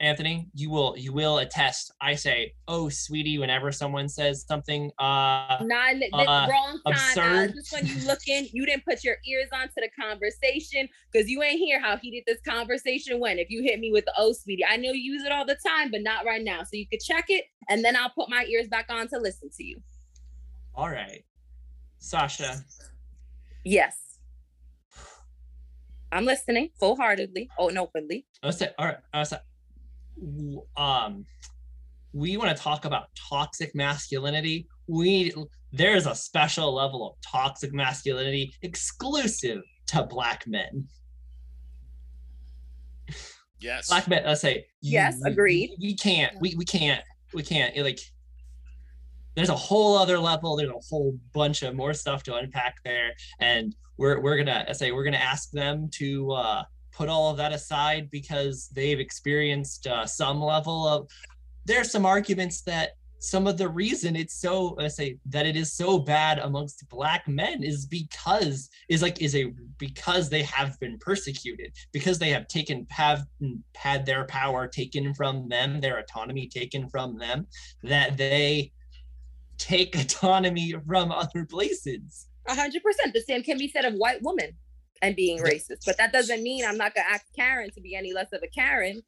Anthony, you will you will attest. I say, "Oh, sweetie," whenever someone says something. Uh, Not the Uh, wrong time. absurd. Just when you looking, you didn't put your ears onto the conversation because you ain't hear how heated this conversation went. If you hit me with the oh sweetie, I know you use it all the time, but not right now. So you could check it, and then I'll put my ears back on to listen to you. all right, Sasha. Yes. I'm listening full heartedly, oh, and openly. I say, all right. I say, w- um, we want to talk about toxic masculinity. We there's a special level of toxic masculinity exclusive to black men. Yes. Black men. Let's say. Yes, we- agreed. We, we can't. We we can't. We can't. Like. There's a whole other level. There's a whole bunch of more stuff to unpack there, and we're we're gonna I say we're gonna ask them to uh, put all of that aside because they've experienced uh, some level of. There are some arguments that some of the reason it's so I say that it is so bad amongst black men is because is like is a because they have been persecuted because they have taken have had their power taken from them their autonomy taken from them that they take (laughs) autonomy from other places A hundred percent. The same can be said of white women and being racist, but that doesn't mean I'm not gonna ask Karen to be any less of a Karen.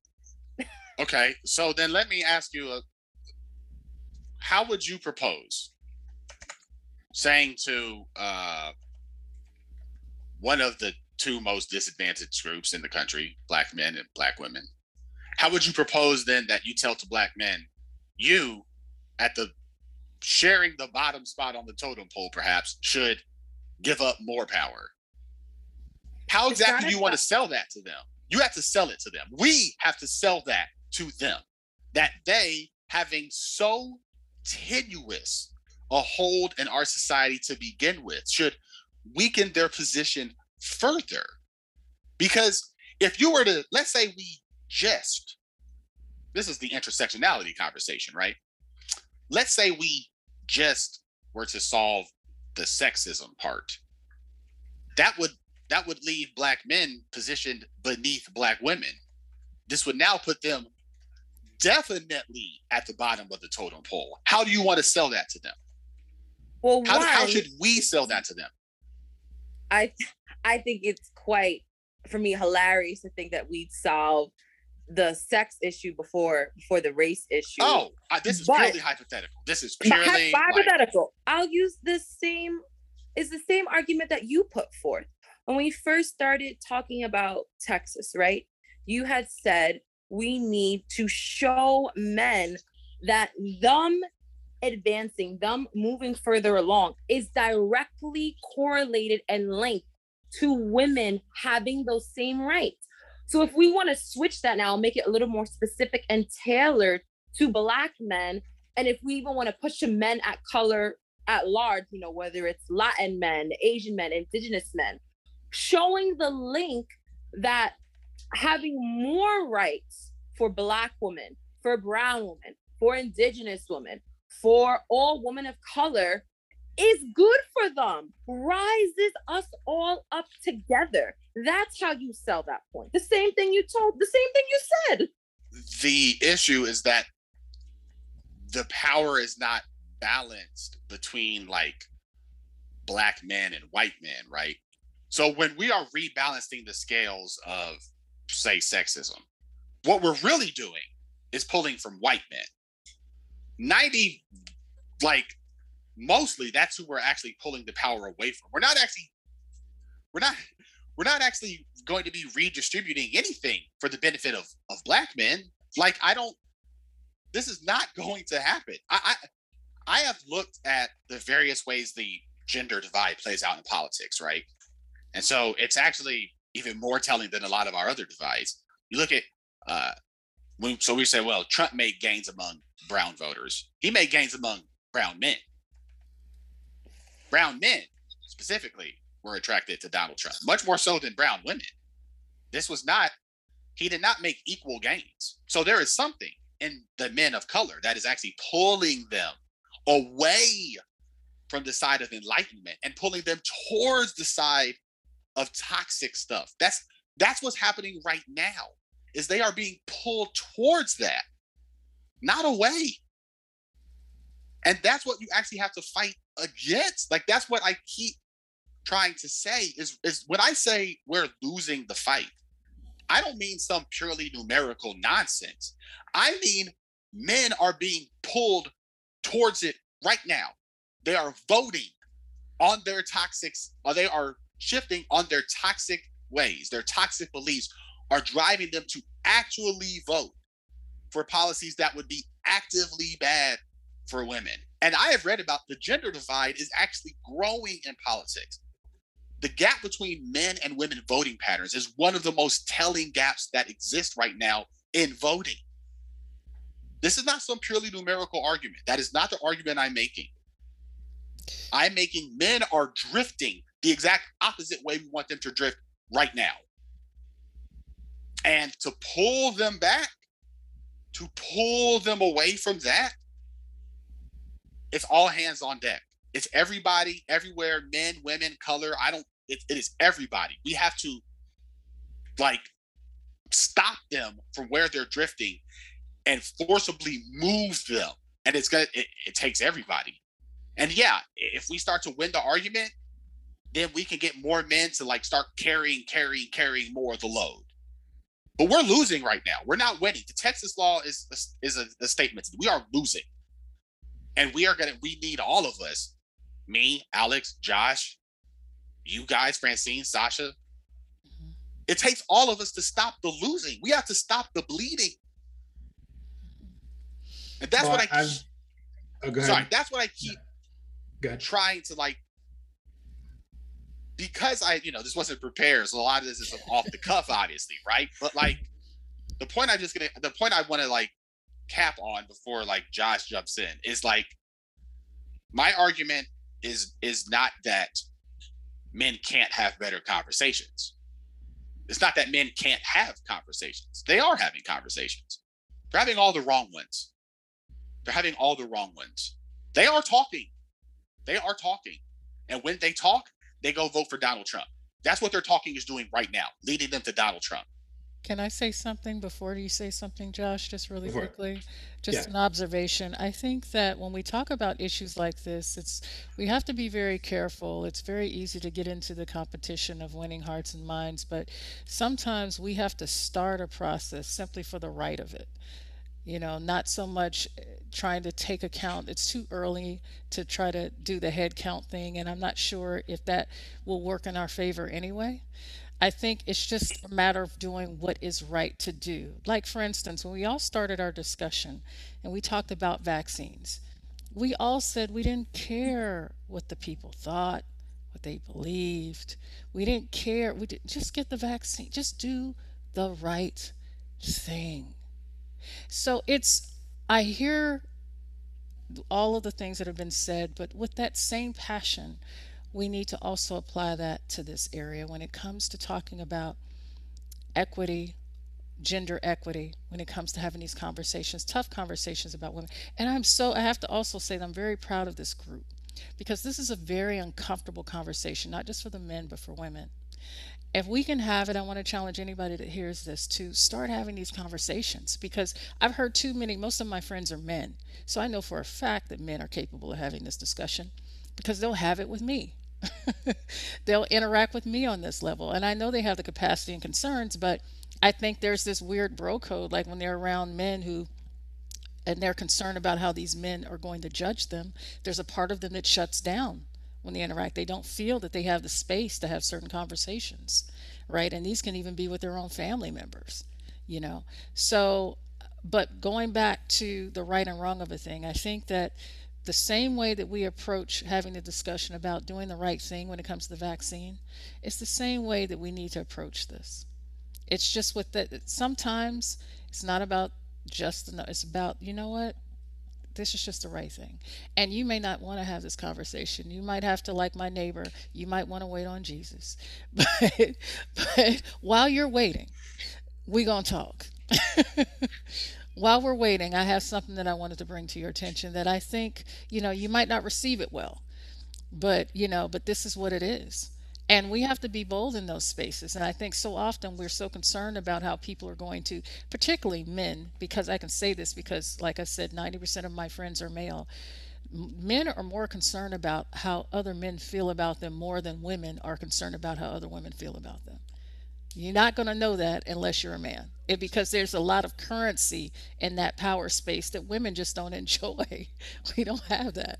Okay. So then let me ask you a how would you propose saying to uh one of the two most disadvantaged groups in the country, black men and black women, how would you propose then that you tell to black men, you at the sharing the bottom spot on the totem pole perhaps should give up more power? How It's exactly do you want to sell that to them? You have to sell it to them. We have to sell that to them. That they having so tenuous a hold in our society to begin with should weaken their position further. Because if you were to, let's say we just, this is the intersectionality conversation, right? Let's say we just were to solve the sexism part. That would that would leave black men positioned beneath black women. This would now put them definitely at the bottom of the totem pole. How do you want to sell that to them? Well, How, how should we sell that to them? I I think it's quite for me hilarious to think that we'd solve the sex issue before before the race issue. Oh, I, this is But- purely hypothetical. This is purely like, hypothetical. I'll use the same is the same argument that you put forth when we first started talking about Texas, right? You had said we need to show men that them advancing, them moving further along is directly correlated and linked to women having those same rights. So if we want to switch that now, make it a little more specific and tailored to black men, and if we even want to push to men at color at large, you know, whether it's Latin men, Asian men, indigenous men, showing the link that having more rights for black women, for brown women, for indigenous women, for all women of color is good for them. Rises us all up together. That's how you sell that point. The same thing you told, the same thing you said. the issue is that the power is not balanced between like black men and white men, right? So when we are rebalancing the scales of say sexism, what we're really doing is pulling from white men. 90 like mostly that's who we're actually pulling the power away from. We're not actually we're not we're not actually going to be redistributing anything for the benefit of of black men. Like I don't this is not (laughs) going to happen. I I, I have looked at the various ways the gender divide plays out in politics, right? And so it's actually even more telling than a lot of our other divides. You look at uh when so we say, well, Trump made gains among brown voters. He made gains among brown men. Brown men specifically were attracted to Donald Trump, much more so than brown women. This was not, he did not make equal gains. So there is something in the men of color that is actually pulling them away from the side of enlightenment and pulling them towards the side of toxic stuff. That's that's what's happening right now. is they are being pulled towards that, not away. And that's what you actually have to fight against. Like that's what I keep trying to say is is when I say we're losing the fight, I don't mean some purely numerical nonsense. I mean men are being pulled towards it right now. They are voting on their toxic, or they are shifting on their toxic ways. Their toxic beliefs are driving them to actually vote for policies that would be actively bad for women. And I have read about the gender divide is actually growing in politics. The gap between men and women voting patterns is one of the most telling gaps that exist right now in voting. This is not some purely numerical argument. That is not the argument I'm making. I'm making men are drifting the exact opposite way we want them to drift right now. And to pull them back, to pull them away from that, it's all hands on deck. It's everybody, everywhere, men, women, color. I don't, it, it is everybody. We have to like stop them from where they're drifting and forcibly move them. And it's gonna, it, it takes everybody. And yeah, if we start to win the argument, then we can get more men to like start carrying, carrying, carrying more of the load. But we're losing right now. We're not winning. The Texas law is is a, a statement. We are losing, and we are gonna. We need all of us, me, Alex, Josh, you guys, Francine, Sasha. Mm-hmm. It takes all of us to stop the losing. We have to stop the bleeding, and that's well, what I. Keep, oh, sorry, that's what I keep trying to like because I, you know, this wasn't prepared, so a lot of this is off the cuff, obviously, right? But like the point I'm just gonna the point I want to like cap on before like Josh jumps in is like my argument is is not that men can't have better conversations. It's not that men can't have conversations. They are having conversations. They're having all the wrong ones. They're having all the wrong ones. They are talking. They are talking. And when they talk, they go vote for Donald Trump. That's what they're talking is doing right now, leading them to Donald Trump. Can I say something before you say something, Josh? Just really before. quickly, just yeah. an observation. I think that when we talk about issues like this, it's we have to be very careful. It's very easy to get into the competition of winning hearts and minds, but sometimes we have to start a process simply for the right of it you know not so much eh, trying to take account. It's too early to try to do the head count thing and i'm not sure if that will work in our favor anyway. I think it's just a matter of doing what is right to do. Like for instance when we all started our discussion and we talked about vaccines we all said we didn't care what the people thought what they believed. We didn't care. We didn't just get the vaccine. Just do the right thing so it's, I hear all of the things that have been said, but with that same passion, we need to also apply that to this area when it comes to talking about equity, gender equity, when it comes to having these conversations, tough conversations about women. And I'm so, I have to also say that I'm very proud of this group because this is a very uncomfortable conversation, not just for the men, but for women if we can have it, I want to challenge anybody that hears this to start having these conversations because I've heard too many, most of my friends are men. So I know for a fact that men are capable of having this discussion because they'll have it with me. (laughs) they'll interact with me on this level. And I know they have the capacity and concerns, but I think there's this weird bro code, like when they're around men who and they're concerned about how these men are going to judge them, there's a part of them that shuts down when they interact. They don't feel that they have the space to have certain conversations, right? And these can even be with their own family members, you know. So, but going back to the right and wrong of a thing, I think that the same way that we approach having the discussion about doing the right thing when it comes to the vaccine, it's the same way that we need to approach this. It's just with that sometimes it's not about just enough. It's about, you know what? This is just the right thing. And you may not want to have this conversation. You might have to, like my neighbor, you might want to wait on Jesus. (laughs) But, but while you're waiting, we're going to talk. (laughs) while we're waiting, I have something that I wanted to bring to your attention that I think, you know, you might not receive it well, but, you know, but this is what it is. And we have to be bold in those spaces. And I think so often we're so concerned about how people are going to, particularly men, because I can say this because, like I said, 90% of my friends are male. Men are more concerned about how other men feel about them more than women are concerned about how other women feel about them. You're not going to know that unless you're a man. It, because there's a lot of currency in that power space that women just don't (laughs) enjoy. We don't have that,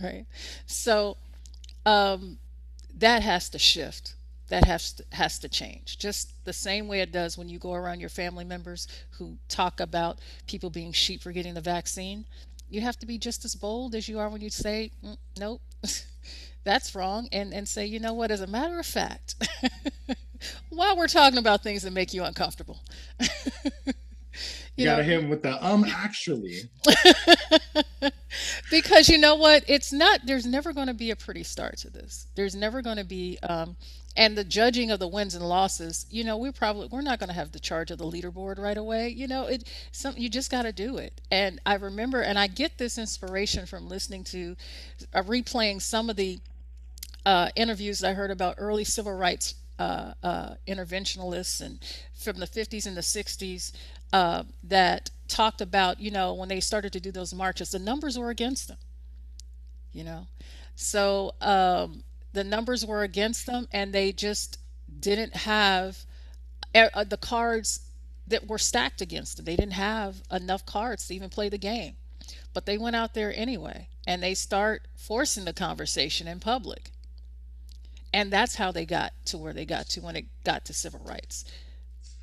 right? So, um, that has to shift. That has to, has to change. Just the same way it does when you go around your family members who talk about people being sheep for getting the vaccine. You have to be just as bold as you are when you say mm, nope (laughs) that's wrong and and say you know what? As a matter of fact (laughs) while we're talking about things that make you uncomfortable (laughs) you, you gotta hit him with the um actually. (laughs) Because you know what? It's not there's never going to be a pretty start to this. There's never going to be um and the judging of the wins and losses you know we probably we're not going to have the charge of the leaderboard right away you know? It some you just got to do it. And i remember and i get this inspiration from listening to uh, replaying some of the uh, interviews i heard about early civil rights uh, uh, interventionalists and from the 50s and the 60s uh, that talked about, you know, when they started to do those marches, the numbers were against them, you know. So um, the numbers were against them, and they just didn't have uh, the cards that were stacked against them. They didn't have enough cards to even play the game. But they went out there anyway, and they start forcing the conversation in public. And that's how they got to where they got to when it got to civil rights.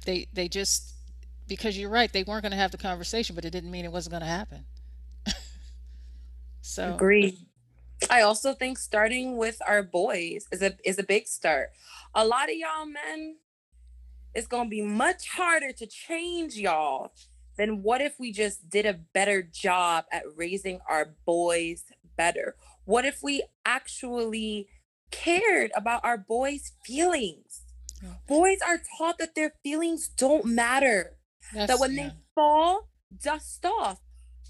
They they just because you're right, they weren't going to have the conversation, but it didn't mean it wasn't going to happen. (laughs) so agreed. I also think starting with our boys is a is a big start. A lot of y'all men, it's gonna be much harder to change y'all than what if we just did a better job at raising our boys better? What if we actually cared about our boys' feelings? Oh, boys are taught that their feelings don't matter. That's, that when yeah. they fall, dust off.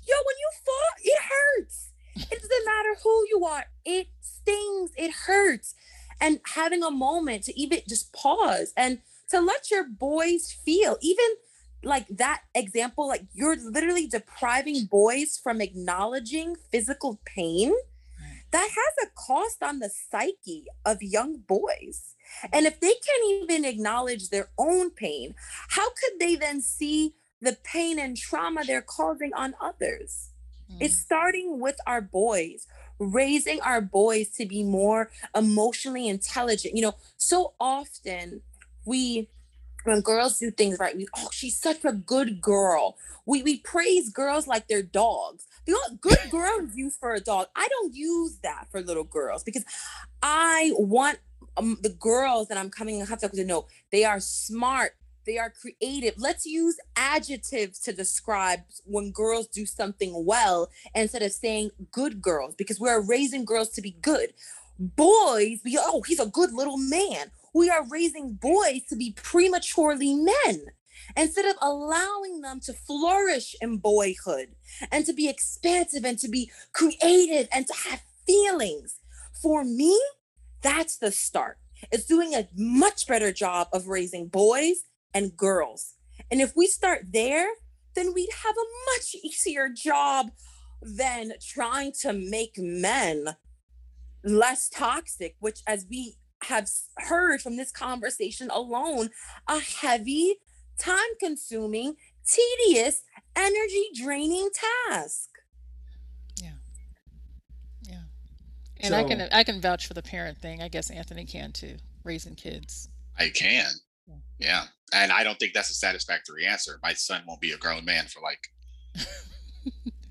Yo, when you fall, it hurts. it doesn't matter who you are, it stings, it hurts. And having a moment to even just pause and to let your boys feel, even like that example, like you're literally depriving boys from acknowledging physical pain. That has a cost on the psyche of young boys. And if they can't even acknowledge their own pain, how could they then see the pain and trauma they're causing on others? Mm. It's starting with our boys, raising our boys to be more emotionally intelligent. You know, so often we when girls do things right, we oh she's such a good girl. We we praise girls like they're dogs. The good girls use for a dog. I don't use that for little girls because I want um, the girls that I'm coming in contact with know they are smart, they are creative. Let's use adjectives to describe when girls do something well instead of saying good girls because we're raising girls to be good. Boys, we oh, he's a good little man. We are raising boys to be prematurely men instead of allowing them to flourish in boyhood and to be expansive and to be creative and to have feelings. For me, that's the start. It's doing a much better job of raising boys and girls. And if we start there, then we'd have a much easier job than trying to make men less toxic, which, as we have heard from this conversation alone, a heavy, time consuming, tedious, energy draining task. And so, I can I can vouch for the parent thing. I guess Anthony can too, raising kids. I can. Yeah. And I don't think that's a satisfactory answer. My son won't be a grown man for like (laughs)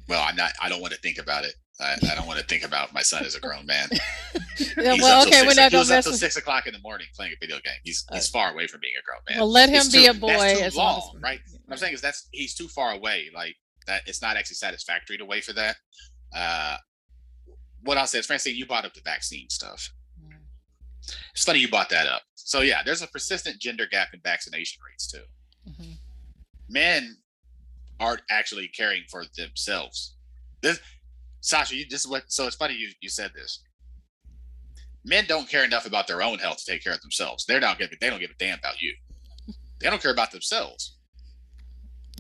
well, I'm not I don't want to think about it. I, I don't want to think about my son as a grown man. (laughs) yeah, well, okay, we're not going to mess until six o'clock in the morning playing a video game. He's uh, he's far away from being a grown man. Well, let him he's be too, a boy. That's too long, right? What I'm saying is that's he's too far away. Like that, it's not actually satisfactory to wait for that. Uh, what I said, Francine, you brought up the vaccine stuff. Mm. It's funny you brought that up. So yeah, there's a persistent gender gap in vaccination rates too. Mm-hmm. Men aren't actually caring for themselves. This, Sasha, you just what? So it's funny you you said this. men don't care enough about their own health to take care of themselves. They're not giving. They don't give a damn about you. They don't care about themselves. (laughs)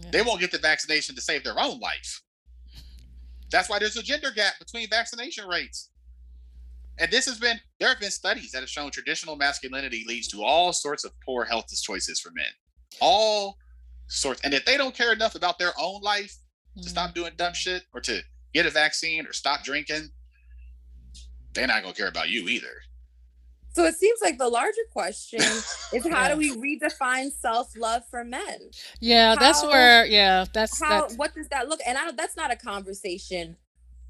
Yeah. They won't get the vaccination to save their own life. That's why there's a gender gap between vaccination rates. And this has been, there have been studies that have shown traditional masculinity leads to all sorts of poor health choices for men. All sorts. And if they don't care enough about their own life to Mhm. stop doing dumb shit or to get a vaccine or stop drinking, they're not going to care about you either. So it seems like the larger question (laughs) is how Yeah. do we redefine self-love for men? Yeah, that's where. Yeah, that's How that's. what does that look? And I don't that's not a conversation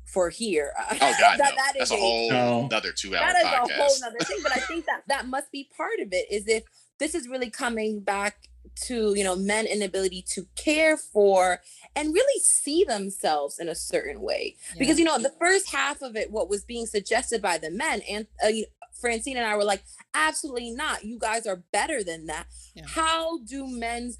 for here. (laughs) Oh, God, That- no. that That's is a whole No. another two hour that is a whole podcast. nother thing. But I think that that must be part of it. Is if this is really coming back to you know men inability to care for and really see themselves in a certain way because you know the first half of it what was being suggested by the men and uh, you- francine and i were like absolutely not you guys are better than that Yeah. how do men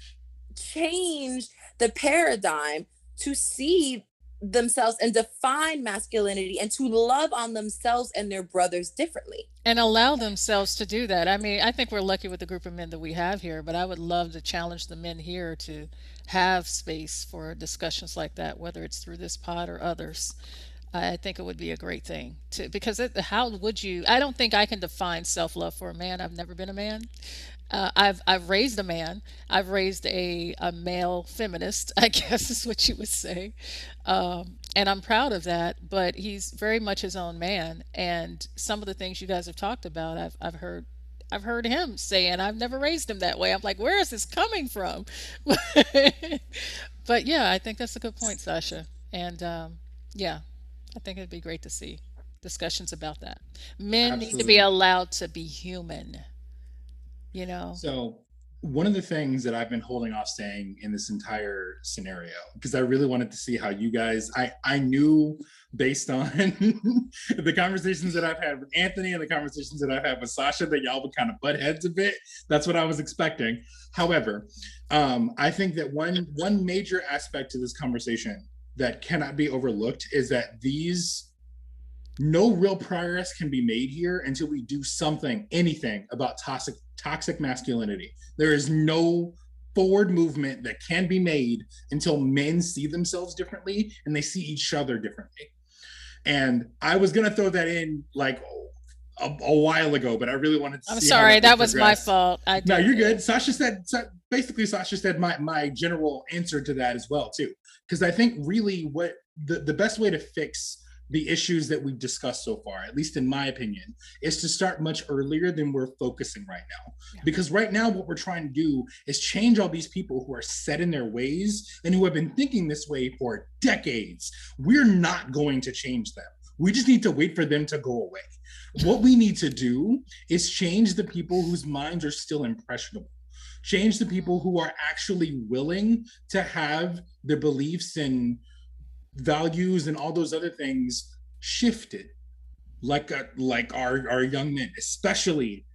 change the paradigm to see themselves and define masculinity and to love on themselves and their brothers differently and allow themselves to do that. I mean, I think we're lucky with the group of men that we have here, but I would love to challenge the men here to have space for discussions like that, whether it's through this pod or others. I think it would be a great thing to because it, how would you? I don't think I can define self love for a man. I've never been a man. Uh, I've I've raised a man. I've raised a a male feminist. (laughs) I guess is what you would say, um, and I'm proud of that. But he's very much his own man, and some of the things you guys have talked about, I've I've heard. I've heard him say, and I've never raised him that way. I'm like, where is this coming from? (laughs) but yeah, I think that's a good point, Sasha. And um, yeah, I think it'd be great to see discussions about that. Men need to be allowed to be human. You know, So one of the things that I've been holding off saying in this entire scenario, because I really wanted to see how you guys, I I knew based on (laughs) the conversations that I've had with Anthony and the conversations that I've had with Sasha that y'all would kind of butt heads a bit. That's what I was expecting. However, um, I think that one one major aspect to this conversation that cannot be overlooked is that these no real progress can be made here until we do something, anything about toxic toxic masculinity. There is no forward movement that can be made until men see themselves differently and they see each other differently. And I was gonna throw that in like a, a while ago, but I really wanted to. I'm sorry, would that was my fault. I No, you're good. Sasha said basically Sasha said my my general answer to that as well too. Because I think really what the, the best way to fix the issues that we've discussed so far, at least in my opinion, is to start much earlier than we're focusing right now. Yeah. Because right now what we're trying to do is change all these people who are set in their ways and who have been thinking this way for decades. We're not going to change them. We just need to wait for them to go away. What we need to do is change the people whose minds are still impressionable change the people who are actually willing to have their beliefs and values and all those other things shifted. Like a, like our our young men especially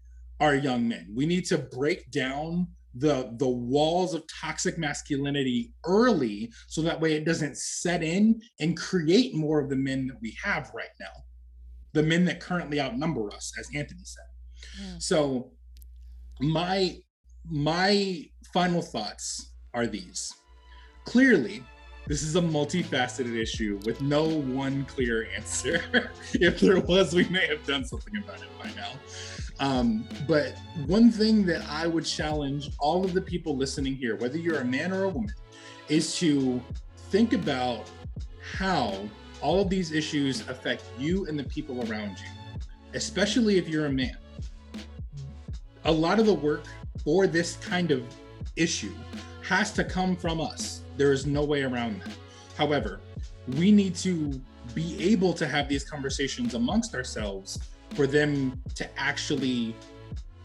our young men. We need to break down the the walls of toxic masculinity early so that way it doesn't set in and create more of the men that we have right now. The men that currently outnumber us as anthony said. Mm. so my my final thoughts are these. Clearly this is a multifaceted issue with no one clear answer. (laughs) If there was we may have done something about it by now. Um, but one thing that i would challenge all of the people listening here whether you're a man or a woman is to think about how all of these issues affect you and the people around you especially if you're a man. A lot of the work for this kind of issue has to come from us. There is no way around that. However, we need to be able to have these conversations amongst ourselves for them to actually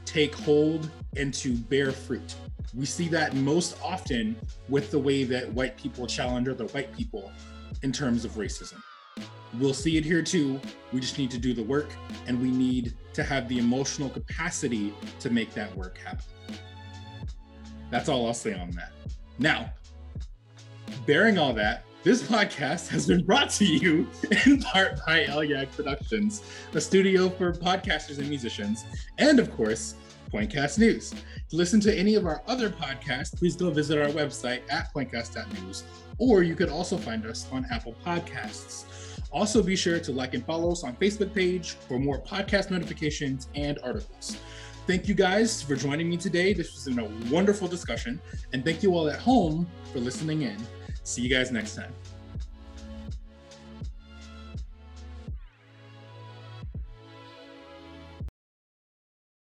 take hold and to bear fruit. We see that most often with the way that white people challenge other white people in terms of racism. We'll see it here too. We just need to do the work and we need to have the emotional capacity to make that work happen. That's all I'll say on that. Now, bearing all that, This podcast has been brought to you (laughs) in part by Elyag Productions, a studio for podcasters and musicians, and of course, Pointcast News. To listen to any of our other podcasts, please go visit our website at pointcast.news, or you could also find us on Apple Podcasts. Also, be sure to like and follow us on Facebook page for more podcast notifications and articles. Thank you guys for joining me today. This was a wonderful discussion, and thank you all at home for listening in. See you guys next time.